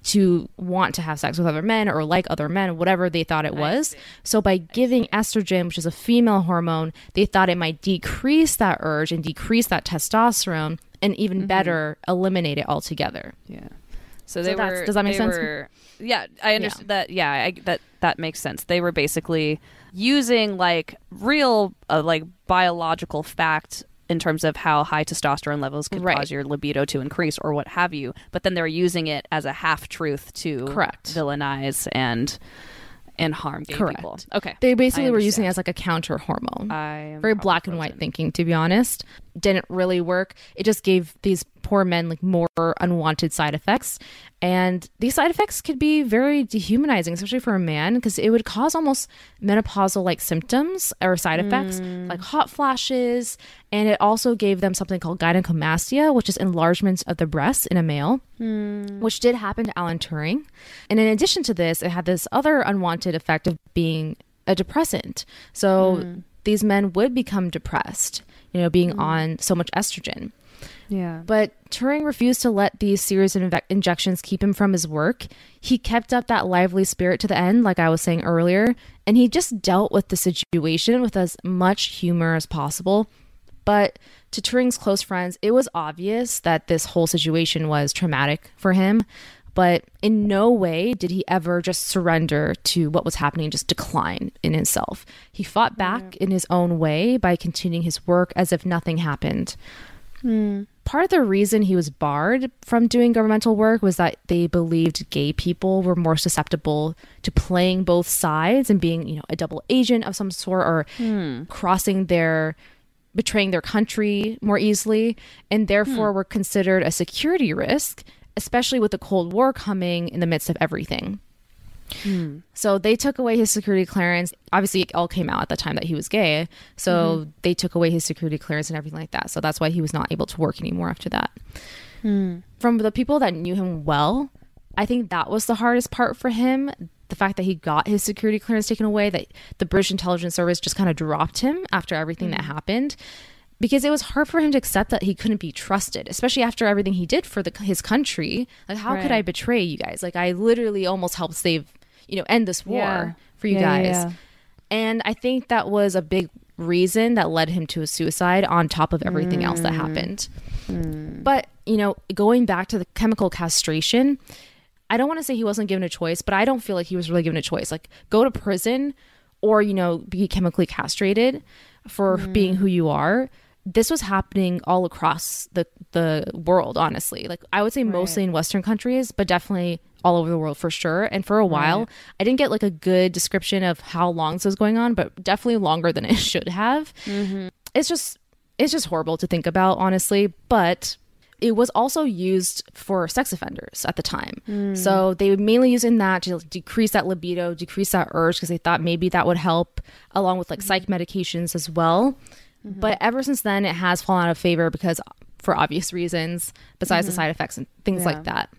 to want to have sex with other men or like other men whatever they thought it was so by giving estrogen which is a female hormone they thought it might decrease that urge and decrease that testosterone and even Mm-hmm. better eliminate it altogether Yeah. So they that's- were. does that make sense? were- yeah, I understand that. Yeah, I, that that makes sense. They were basically using like real, uh, like biological fact in terms of how high testosterone levels could Right. cause your libido to increase or what have you. But then they're using it as a half truth to Correct. villainize and and harm gay Correct. people. Okay, they basically were using it as like a counter hormone I am very black and white thinking to be honest didn't really work it just gave these poor men like more unwanted side effects and these side effects could be very dehumanizing especially for a man because it would cause almost menopausal like symptoms or side effects mm. like hot flashes and it also gave them something called gynecomastia which is enlargement of the breasts in a male hmm. which did happen to Alan Turing. And in addition to this, it had this other unwanted effect of being a depressant. So hmm. these men would become depressed, you know, being hmm. on so much estrogen. Yeah, But Turing refused to let these series of inve- injections keep him from his work. He kept up that lively spirit to the end, like I was saying earlier, and he just dealt with the situation with as much humor as possible. But to Turing's close friends, it was obvious that this whole situation was traumatic for him. But in no way did he ever just surrender to what was happening, just decline in himself. He fought back in his own way by continuing his work as if nothing happened hmm. Part of the reason he was barred from doing governmental work was that they believed gay people were more susceptible to playing both sides and being, you know, a double agent of some sort or hmm. crossing their betraying their country more easily and therefore hmm. were considered a security risk, especially with the Cold War coming in the midst of everything. Hmm. So they took away his security clearance. Obviously, it all came out at the time that he was gay. So hmm. they took away his security clearance and everything like that. So that's why he was not able to work anymore after that. Hmm. From the people that knew him well, I think that was the hardest part for him. The fact that he got his security clearance taken away, that the British intelligence service just kind of dropped him after everything that happened. Because it was hard for him to accept that he couldn't be trusted, especially after everything he did for the, his country. Like, how could I betray you guys? Like, I literally almost helped save, you know, end this war Yeah. for you Yeah, guys. yeah. And I think that was a big reason that led him to a suicide on top of everything else that Mm. happened. But, you know, going back to the chemical castration, I don't want to say he wasn't given a choice, but I don't feel like he was really given a choice. Like, go to prison or, you know, be chemically castrated for Mm. being who you are. This was happening all across the, the world, honestly. Like, I would say mostly in Western countries, but definitely all over the world for sure. And for a while, I didn't get like a good description of how long this was going on, but definitely longer than it should have. Mm-hmm. It's just, it's just horrible to think about, honestly. But it was also used for sex offenders at the time. Mm. So they would mainly use in that to decrease that libido, decrease that urge because they thought maybe that would help, along with like psych mm-hmm. medications as well. Mm-hmm. But ever since then, it has fallen out of favor because for obvious reasons, besides the mm-hmm. side effects and things Yeah. like that.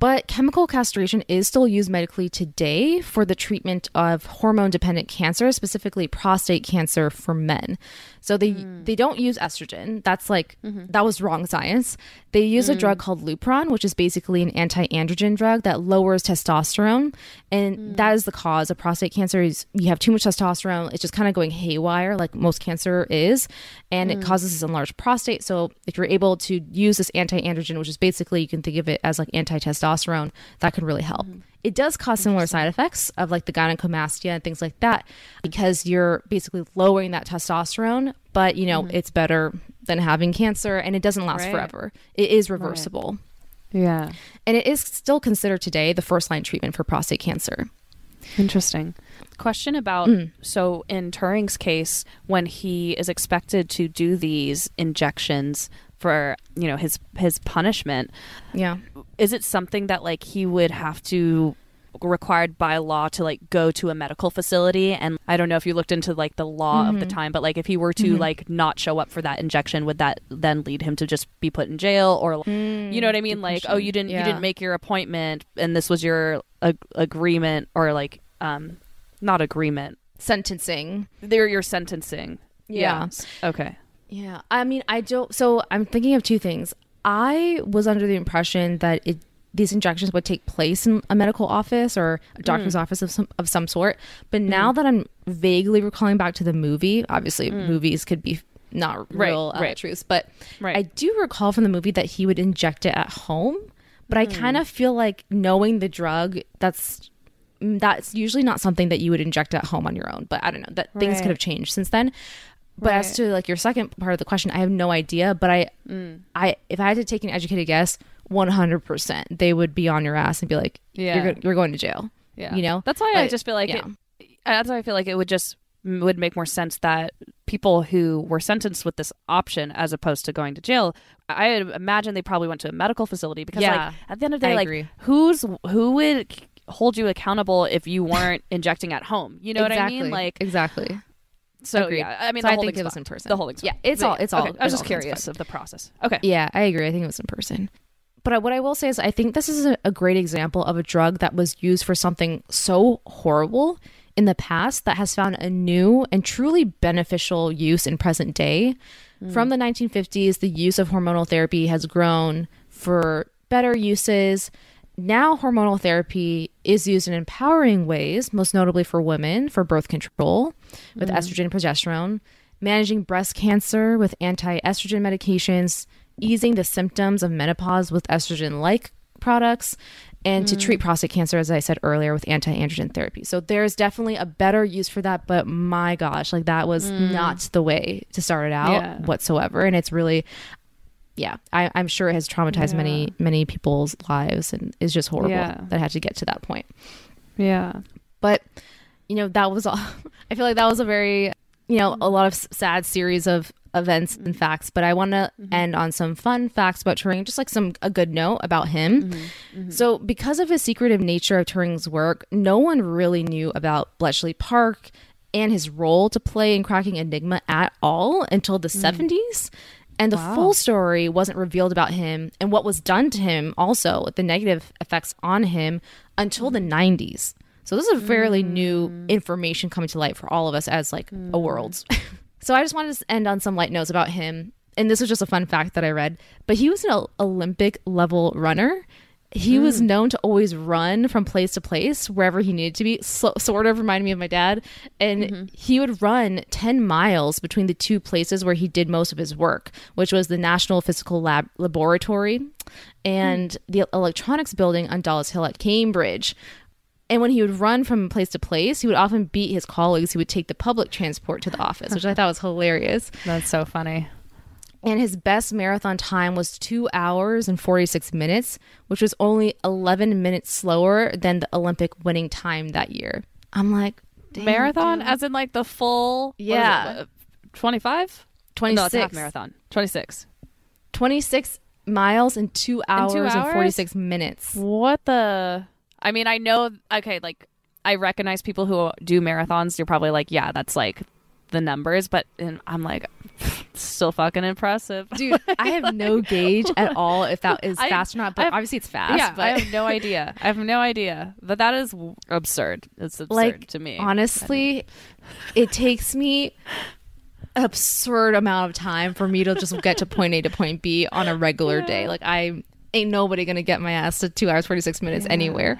But chemical castration is still used medically today for the treatment of hormone dependent cancer, specifically prostate cancer for men. So they hmm. they don't use estrogen. That's like mm-hmm. that was wrong science. They use a hmm. drug called Lupron, which is basically an anti-androgen drug that lowers testosterone, and hmm. that is the cause of prostate cancer. Is you have too much testosterone, it's just kind of going haywire, like most cancer is, and it causes this enlarged prostate. So if you're able to use this anti-androgen, which is basically you can think of it as like anti-testosterone, that could really help. Mm-hmm. It does cause similar side effects of like the gynecomastia and things like that because you're basically lowering that testosterone, but you know, mm-hmm. it's better than having cancer and it doesn't last Right. forever. It is reversible. Yeah. And it is still considered today the first line treatment for prostate cancer. Interesting. Question about mm. so in Turing's case, when he is expected to do these injections for you know his his punishment, Yeah. is it something that like he would have to required by law to like go to a medical facility? And i don't know if you looked into like the law of the mm-hmm. time but like if he were to mm-hmm. like not show up for that injection would that then lead him to just be put in jail or hmm. you know what i mean? Like oh you didn't you didn't make your appointment and this was your ag- agreement or like um not agreement. Sentencing. they're your sentencing. Yeah. okay Yeah. I mean, I don't. So I'm thinking of two things. I was under the impression that it these injections would take place in a medical office or a doctor's office of some of some sort. But now that I'm vaguely recalling back to the movie, obviously movies could be not Right, real uh, right. truths, but Right. I do recall from the movie that he would inject it at home. But I kind of feel like knowing the drug, that's mm, that's usually not something that you would inject at home on your own. But I don't know that things could have changed since then. But as to like your second part of the question, I have no idea. But I, mm. I if I had to take an educated guess, one hundred percent, they would be on your ass and be like, Yeah. you're go- you're going to jail." Yeah. You know? That's why I just feel like yeah. it, that's why I feel like it would just would make more sense that people who were sentenced with this option as opposed to going to jail, I imagine they probably went to a medical facility because Yeah. like at the end of the day I like agree. who's who would hold you accountable if you weren't injecting at home? You know what I mean? Like exactly. So Agreed. yeah, I mean So the I think it was in person. The whole thing's Yeah, it's But all- it's all- okay. I was just curious of the process. Okay. Yeah, I agree. I think it was in person. But I- what I will say is, I think this is a, a great example of a drug that was used for something so horrible in the past that has found a new and truly beneficial use in present day. Hmm. From the 1950s, the use of hormonal therapy has grown for better uses. Now, hormonal therapy is used in empowering ways, most notably for women for birth control with mm-hmm. estrogen and progesterone, managing breast cancer with anti estrogen medications, easing the symptoms of menopause with estrogen like products, and to treat mm. prostate cancer, as I said earlier, with anti androgen therapy. So there's definitely a better use for that, but my gosh, like that was mm. not the way to start it out Yeah. whatsoever. And it's really, yeah, I, I'm sure it has traumatized many, many people's lives and is just horrible Yeah. that it had to get to that point. Yeah. But you know, that was all. I feel like that was a very, you know, a lot of sad series of events and mm-hmm. facts. But I want to mm-hmm. end on some fun facts about Turing, just like some a good note about him. Mm-hmm. So, because of his secretive nature of Turing's work, no one really knew about Bletchley Park and his role to play in cracking Enigma at all until the mm. 70s. And the full story wasn't revealed about him and what was done to him, also the negative effects on him, until the 90s. So this is a fairly new mm. information coming to light for all of us as like a mm. world. so I just wanted to end on some light notes about him. And this was just a fun fact that I read. But he was an Olympic level runner. He was mm. known to always run from place to place wherever he needed to be. So, sort of reminded me of my dad. And mm-hmm. he would run 10 miles between the two places where he did most of his work, which was the National Physical Lab Laboratory and the Electronics Building on Dollis Hill at Cambridge. And when he would run from place to place, he would often beat his colleagues who would take the public transport to the office, which I thought was hilarious. That's so funny. And his best marathon time was two hours and 46 minutes, which was only 11 minutes slower than the Olympic winning time that year. I'm like, damn, marathon dude. as in like the full Yeah. 25 no it's half marathon 26 26 miles in two hours, and hours? 46 minutes. what the i mean i know okay like i recognize people who do marathons you're probably like yeah that's like the numbers but and i'm like Still fucking impressive. Dude, I have no gauge at all if that is I- fast or not, but I've- obviously it's fast. yeah, but I have no idea. I have no idea. But that is absurd. It's absurd like to me. honestly, it takes me absurd amount of time for me to just get to point A to point B on a regular day. Like I ain't nobody gonna get my ass to two hours forty six minutes anywhere.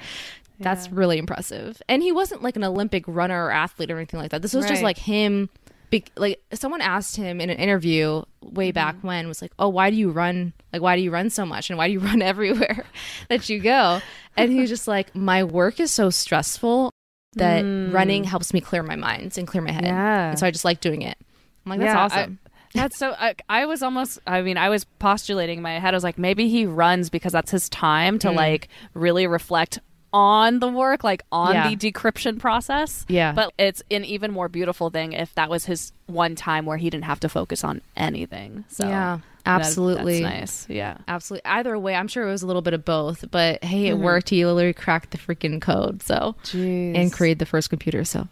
That's really impressive. And he wasn't like an Olympic runner or athlete or anything like that. This was just like him. Be- like someone asked him in an interview way back Mm-hmm. when was like, "Oh, why do you run? Like, why do you run so much? And why do you run everywhere that you go?" And he was just like, "My work is so stressful that running helps me clear my mind and clear my head. Mm. Yeah. And so I just like doing it. I'm like, that's Yeah, awesome. That's so. I, I was almost. I mean, I was postulating in my head. I was like, maybe he runs because that's his time to like really reflect on the work, like on Yeah. the decryption process. Yeah. But it's an even more beautiful thing if that was his one time where he didn't have to focus on anything. So Yeah, that- absolutely. that's nice. Yeah. Absolutely. Either way, I'm sure it was a little bit of both, but hey, it Mm-hmm. worked. He literally cracked the freaking code. So, Jeez. and created the first computer. So,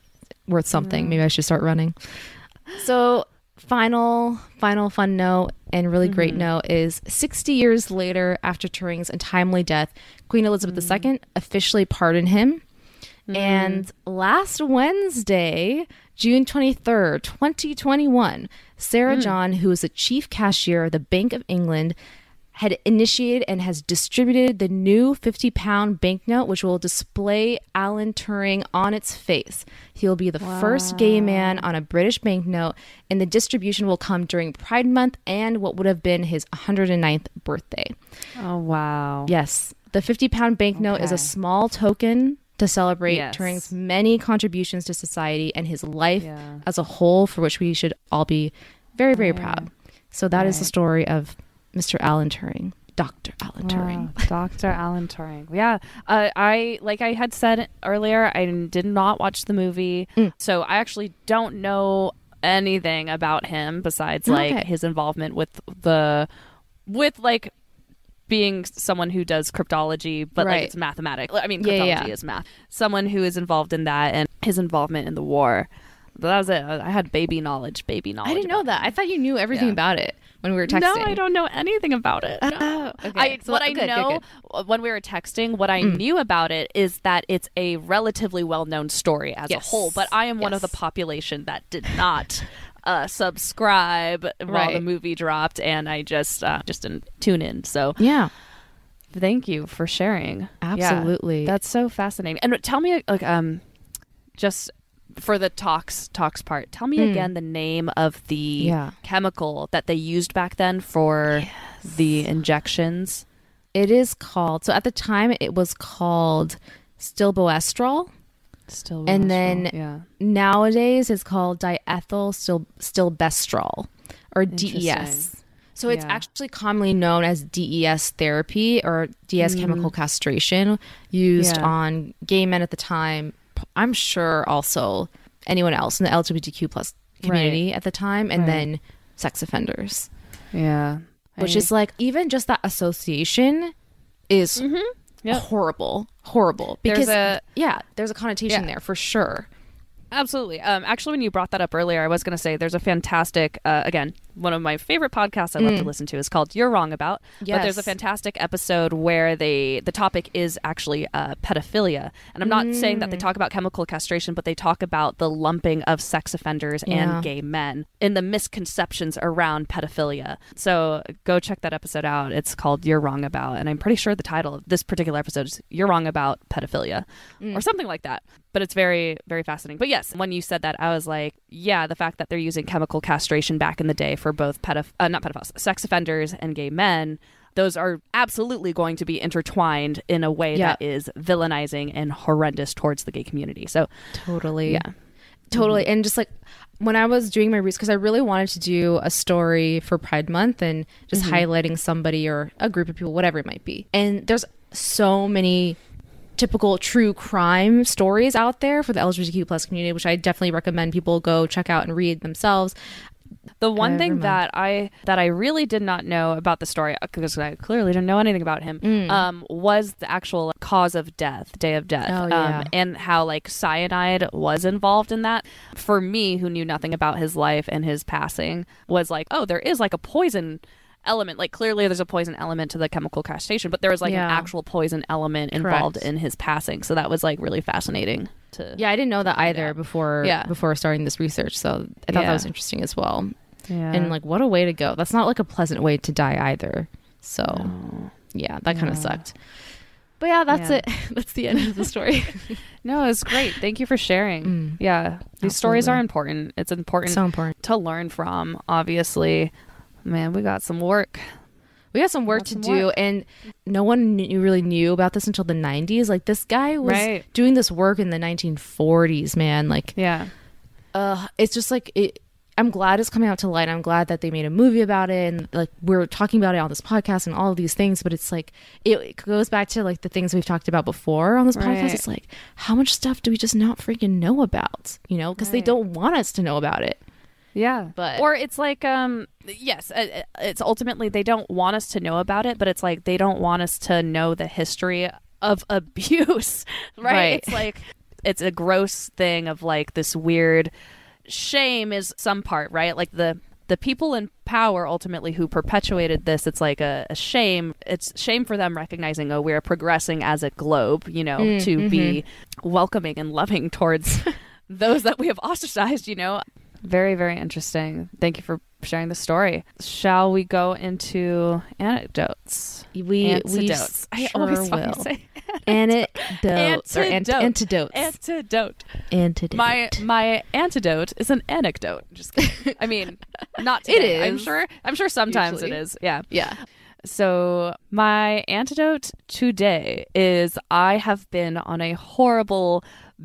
worth something. Maybe I should start running. So, final, final fun note and really great Mm-hmm. note is 60 years later after Turing's untimely death, Queen Elizabeth Mm. II officially pardoned him. And last Wednesday, June 23rd, 2021, Sarah John, who is the chief cashier of the Bank of England, had initiated and has distributed the new 50 pound banknote, which will display Alan Turing on its face. He'll be the first gay man on a British banknote, and the distribution will come during Pride Month and what would have been his 109th birthday. Oh wow. Yes, the 50 pound banknote is a small token to celebrate Yes. Turing's many contributions to society and his life Yeah. as a whole, for which we should all be very, very proud. So that is the story of Mr. Alan Turing, Dr. Alan Turing. Wow, Dr. Alan Turing. Yeah. Uh, I, like I had said earlier, I did not watch the movie. Mm. So I actually don't know anything about him besides like Okay. his involvement with the, with like, being someone who does cryptology, but Right. like it's mathematical. I mean, Yeah, cryptology yeah. is math. Someone who is involved in that and his involvement in the war. But that was it. I had baby knowledge, baby knowledge. I didn't know that. I thought you knew everything Yeah. about it when we were texting. no, I don't know anything about it. No. Oh, okay. I, So what I good, good, know good. uh, when we were texting, what I knew about it is that it's a relatively well-known story as Yes. a whole. But I am one of the population that did not uh, subscribe while the movie dropped, and I just uh, just didn't tune in. So Yeah. thank you for sharing. Yeah. Absolutely. that's so fascinating. And tell me, like, um, just for the talks talks part, tell me again the name of the. Yeah. chemical that they used back then for the injections. It is called, so at the time it was called stilboestrol. Still, And then- yeah, Nowadays it's called diethyl stil, stilbestrol or DES. So it's Yeah. actually commonly known as DES therapy or DS chemical castration used Mm. Yeah. on gay men at the time. I'm sure also anyone else in the LGBTQ plus community at the time, and Right. then sex offenders. yeah, Which I- is like even just that association is Yep. horrible, horrible. There's Because a- yeah, there's a connotation Yeah. there for sure. Absolutely. Um, actually, when you brought that up earlier, I was going to say there's a fantastic, uh, again, one of my favorite podcasts I love to listen to is called "You're Wrong About." But there's a Mm. Fantastic episode where they the topic is actually uh, pedophilia, and I'm not saying Mm. that they talk about chemical castration, but they talk about the lumping of sex offenders Yeah. and gay men in the misconceptions around pedophilia. So go check that episode out. It's called "You're Wrong About," and I'm pretty sure the title of this particular episode is "You're Wrong About Pedophilia" Mm. or something like that. But it's very, very fascinating. But yes, when you said that, I was like, yeah, the fact that they're using chemical castration back in the day for both pedoph- uh, not pedophiles, sex offenders and gay men, those are absolutely going to be intertwined in a way Yeah. that is villainizing and horrendous towards the gay community. So, Totally. yeah. Totally. And just like when I was doing my research, because I really wanted to do a story for Pride Month and just highlighting somebody or a group of people, whatever it might be. And there's so many typical true crime stories out there for the LGBTQ plus community, which I definitely recommend people go check out and read themselves. The one thing that I that I really did not know about the story because I clearly didn't know anything about him Mm. um, was the actual cause of death, day of death, Oh, um, and how like cyanide was involved in that. For me, who knew nothing about his life and his passing, was like, oh, there is like a poison element. Like clearly, there's a poison element to the chemical castration, but there was like Yeah. an actual poison element involved Correct. in his passing. So that was like really fascinating. To Yeah, I didn't know that either Yeah. before Yeah. before starting this research. So I thought Yeah. that was interesting as well. Yeah. And like, what a way to go! That's not like a pleasant way to die either. So yeah, that kind of sucked. But yeah, that's Yeah. it. that's the end of the story. No, it's great. Thank you for sharing. Mm. Yeah, these stories are important. It's important so important. to learn from. Obviously, man, we got some work. We got some work Got to some do, work. and no one knew, really knew about this until the '90s. Like this guy was Right. doing this work in the 1940s. Man, like Yeah, uh it's just like it i'm glad it's coming out to light i'm glad that they made a movie about it and like we're talking about it on this podcast and all of these things but it's like it, it goes back to like the things we've talked about before on this podcast Right. it's like how much stuff do we just not freaking know about you know because they don't want us to know about it yeah. But- or it's like, um, yes, uh, it's ultimately they don't want us to know about it, but it's like they don't want us to know the history of abuse, right? Right. It's like it's a gross thing of like this weird shame is some part, right? Like the the people in power ultimately who perpetuated this, it's like a, a shame. It's shame for them recognizing, oh, we're progressing as a globe, you know, Mm, to be mm-hmm. welcoming and loving towards those that we have ostracized, you know. Very, very interesting. Thank you for sharing the story. Shall we go into anecdotes? we we Antidotes. I sure always will. say anecdotes or ant- antidotes antidote. antidote My my antidote is an anecdote. Just kidding. I mean, not It today. I'm sure. I'm sure sometimes Usually. it is. Yeah. yeah So my antidote today is I have been on a horrible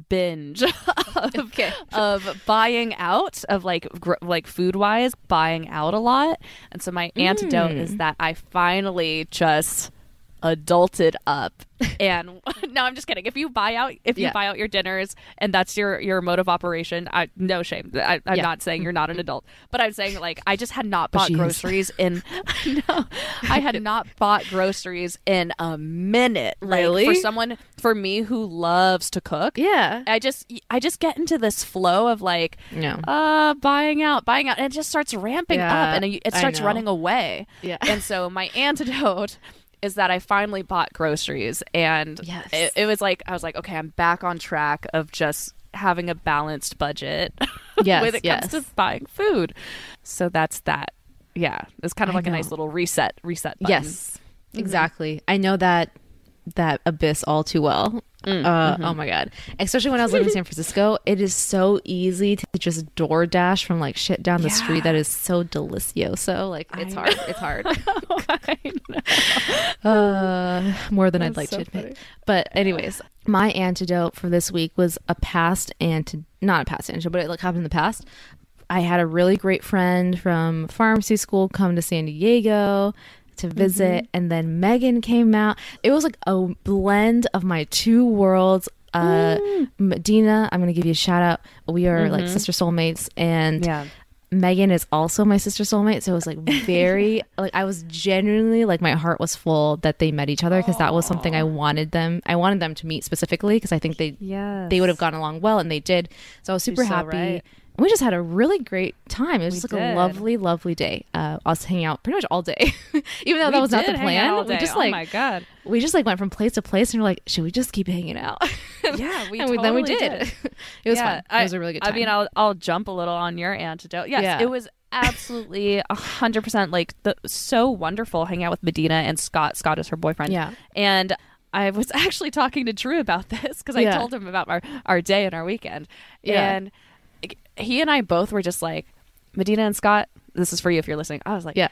binge of, Okay. of buying out of like gr- like food wise buying out a lot and so my antidote is mm. that i finally just adulted up and no i'm just kidding if you buy out if you Yeah. buy out your dinners and that's your your mode of operation i no shame I, i'm Yeah. not saying you're not an adult but i'm saying like i just had not bought is. groceries in no i had not bought groceries in a minute like Really? for someone for me who loves to cook yeah I just I just get into this flow of like no uh buying out buying out and it just starts ramping Yeah, up and it starts running away Yeah. and so my antidote is that I finally bought groceries and Yes. it, it was like I was like okay I'm back on track of just having a balanced budget Yes, when it yes. comes to buying food so that's that yeah it's kind of I like a nice little reset reset button. Yes, mm-hmm. exactly. I know that that abyss all too well. Uh, Oh my god! Especially when I was living in San Francisco, it is so easy to just door dash from like shit down the street that is so delicioso. Like it's I hard. It's hard. Uh, more than I'd like so to admit. funny. But anyways, my antidote for this week was a past anti not a past antidote, but it like happened in the past. I had a really great friend from pharmacy school come to San Diego to visit, mm-hmm. and then Megan came out. It was like a blend of my two worlds. Uh, mm. Medina, I'm gonna give you a shout out. We are like mm-hmm. sister soulmates, and yeah Megan is also my sister soulmate, so it was like very like I was genuinely like my heart was full that they met each other because that was something I wanted them. I wanted them to meet specifically because I think they yeah they would have gotten along well, and they did. So I was super You're so happy. right. We just had a really great time. It was just like did. a lovely, lovely day. Uh, was hanging out pretty much all day, even though that We was not the did hang out all plan. We just oh like my god we just like went from place to place, and we're like, should we just keep hanging out? yeah we and we, then we totally did. it was Yeah, fun. I, it was a really good time. I mean, I'll I'll jump a little on your antidote. Yes, Yeah. it was absolutely a hundred percent like the so wonderful hanging out with Medina and Scott. Scott is her boyfriend. Yeah. and I was actually talking to Drew about this because I Yeah. told him about our our day and our weekend, Yeah. and he and I both were just like Medina and Scott. This is for you if you're listening. I was like, yeah.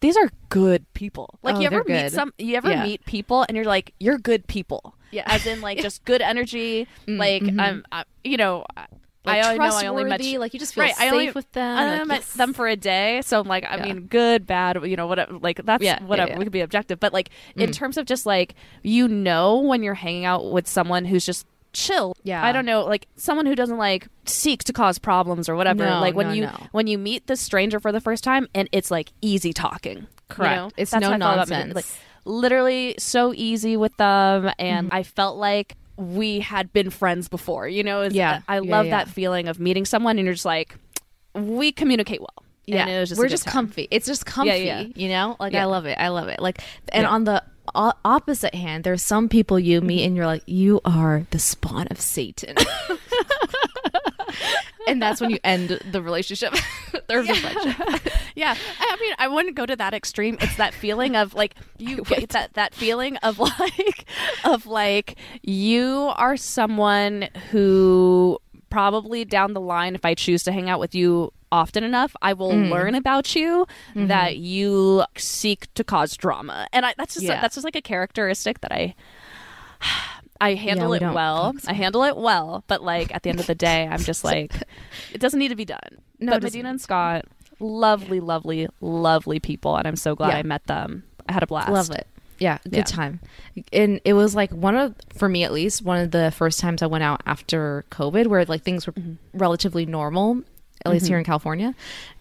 these are good people. Like Oh, you ever meet good. some, you ever Yeah. meet people and you're like, you're good people. Yeah. As in like just good energy. Mm, like mhm. I'm, I, you know, I- Like I know I only met trustworthy, like you just feel right. safe I only with them. I only like, met yes. them for a day, so I'm like, I Yeah. mean, good, bad, you know, whatever. Like that's Yeah, whatever. yeah. We could be objective, but like in Mm. terms of just like you know when you're hanging out with someone who's just chill. Yeah. I don't know, like someone who doesn't like seek to cause problems or whatever. No, like when no, you no. when you meet this stranger for the first time and it's like easy talking. you Correct. know? It's That's no how I felt about nonsense. Like literally so easy with them and Mm-hmm. I felt like we had been friends before. You know, It's- Yeah. I Yeah, love yeah. that feeling of meeting someone and you're just like we communicate well. Yeah, And it was just we're just time. comfy. It's just comfy, yeah. you know. Like. I love it. I love it. Like, and on the o- opposite hand, there's some people you meet and you're like, you are the spawn of Satan, and that's when you end the relationship or the friendship. Yeah, I I mean, I wouldn't go to that extreme. It's that feeling of like you get that that feeling of like of like you are someone who probably down the line, if I choose to hang out with you often enough, I will Mm. learn about you Mm-hmm. that you seek to cause drama, and I, that's just Yeah. that's just like a characteristic that I. I handle we it well. I handle it well, but like at the end of the day, I'm just like, it doesn't need to be done. No, but. Medina and Scott, lovely, lovely, lovely people, and I'm so glad Yeah. I met them. I had a blast. Love it. Yeah, good Yeah. time. And it was like one of, for me at least, one of the first times I went out after COVID where like things were relatively normal, at least here mm-hmm. in California.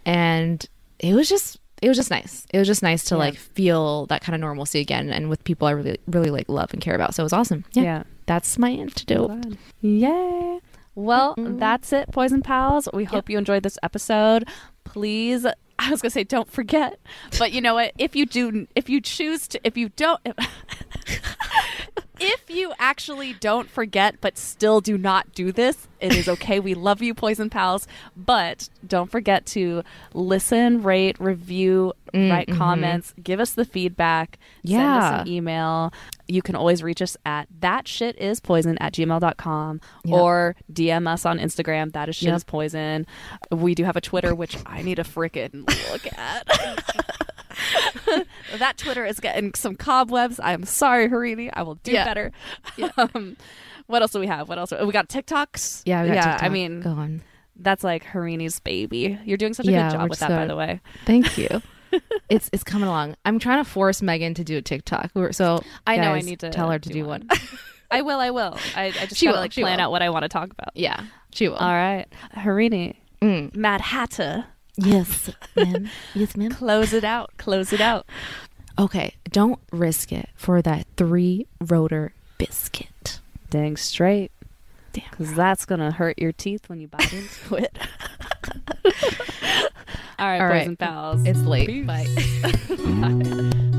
And it was just, it was just nice. It was just nice to Yeah. like feel that kind of normalcy again and with people I really, really like love and care about. So it was awesome. Yeah. Yeah. That's my antidote. Yay. Well, that's it, Poison Pals. We hope you enjoyed this episode. Please, I was going to say don't forget, but you know what? If you do, if you choose to, if you don't, if you actually don't forget but still do not do this, it is okay. we love you, Poison Pals, but don't forget to listen, rate, review, write comments, give us the feedback, send us Yeah. an email. You can always reach us at that shit is poison at gmail.com Yep. or DM us on Instagram. That is shit Yep. is poison. We do have a Twitter, which I need to freaking look at. that Twitter is getting some cobwebs. I'm sorry, Harini. I will do Yeah. better. Um, what else do we have? What else? We got TikToks. Yeah. We got yeah. I mean, go on. that's like Harini's baby. You're doing such a Yeah, good job with that, by the way. Thank you. it's it's coming along. I'm trying to force Megan to do a TikTok. So I know I need to tell her to do do one. one. I will. I will. I, I just She gotta will, like she plan will. out what I want to talk about. yeah, she will. All right, Harini, Mm. Mad Hatter, Yes, ma'am. Yes, ma'am. close it out. Close it out. Okay, don't risk it for that three rotor biscuit. Dang straight, Damn. because that's gonna hurt your teeth when you bite into it. All right, All boys right. and pals. It's late. Peace. Bye.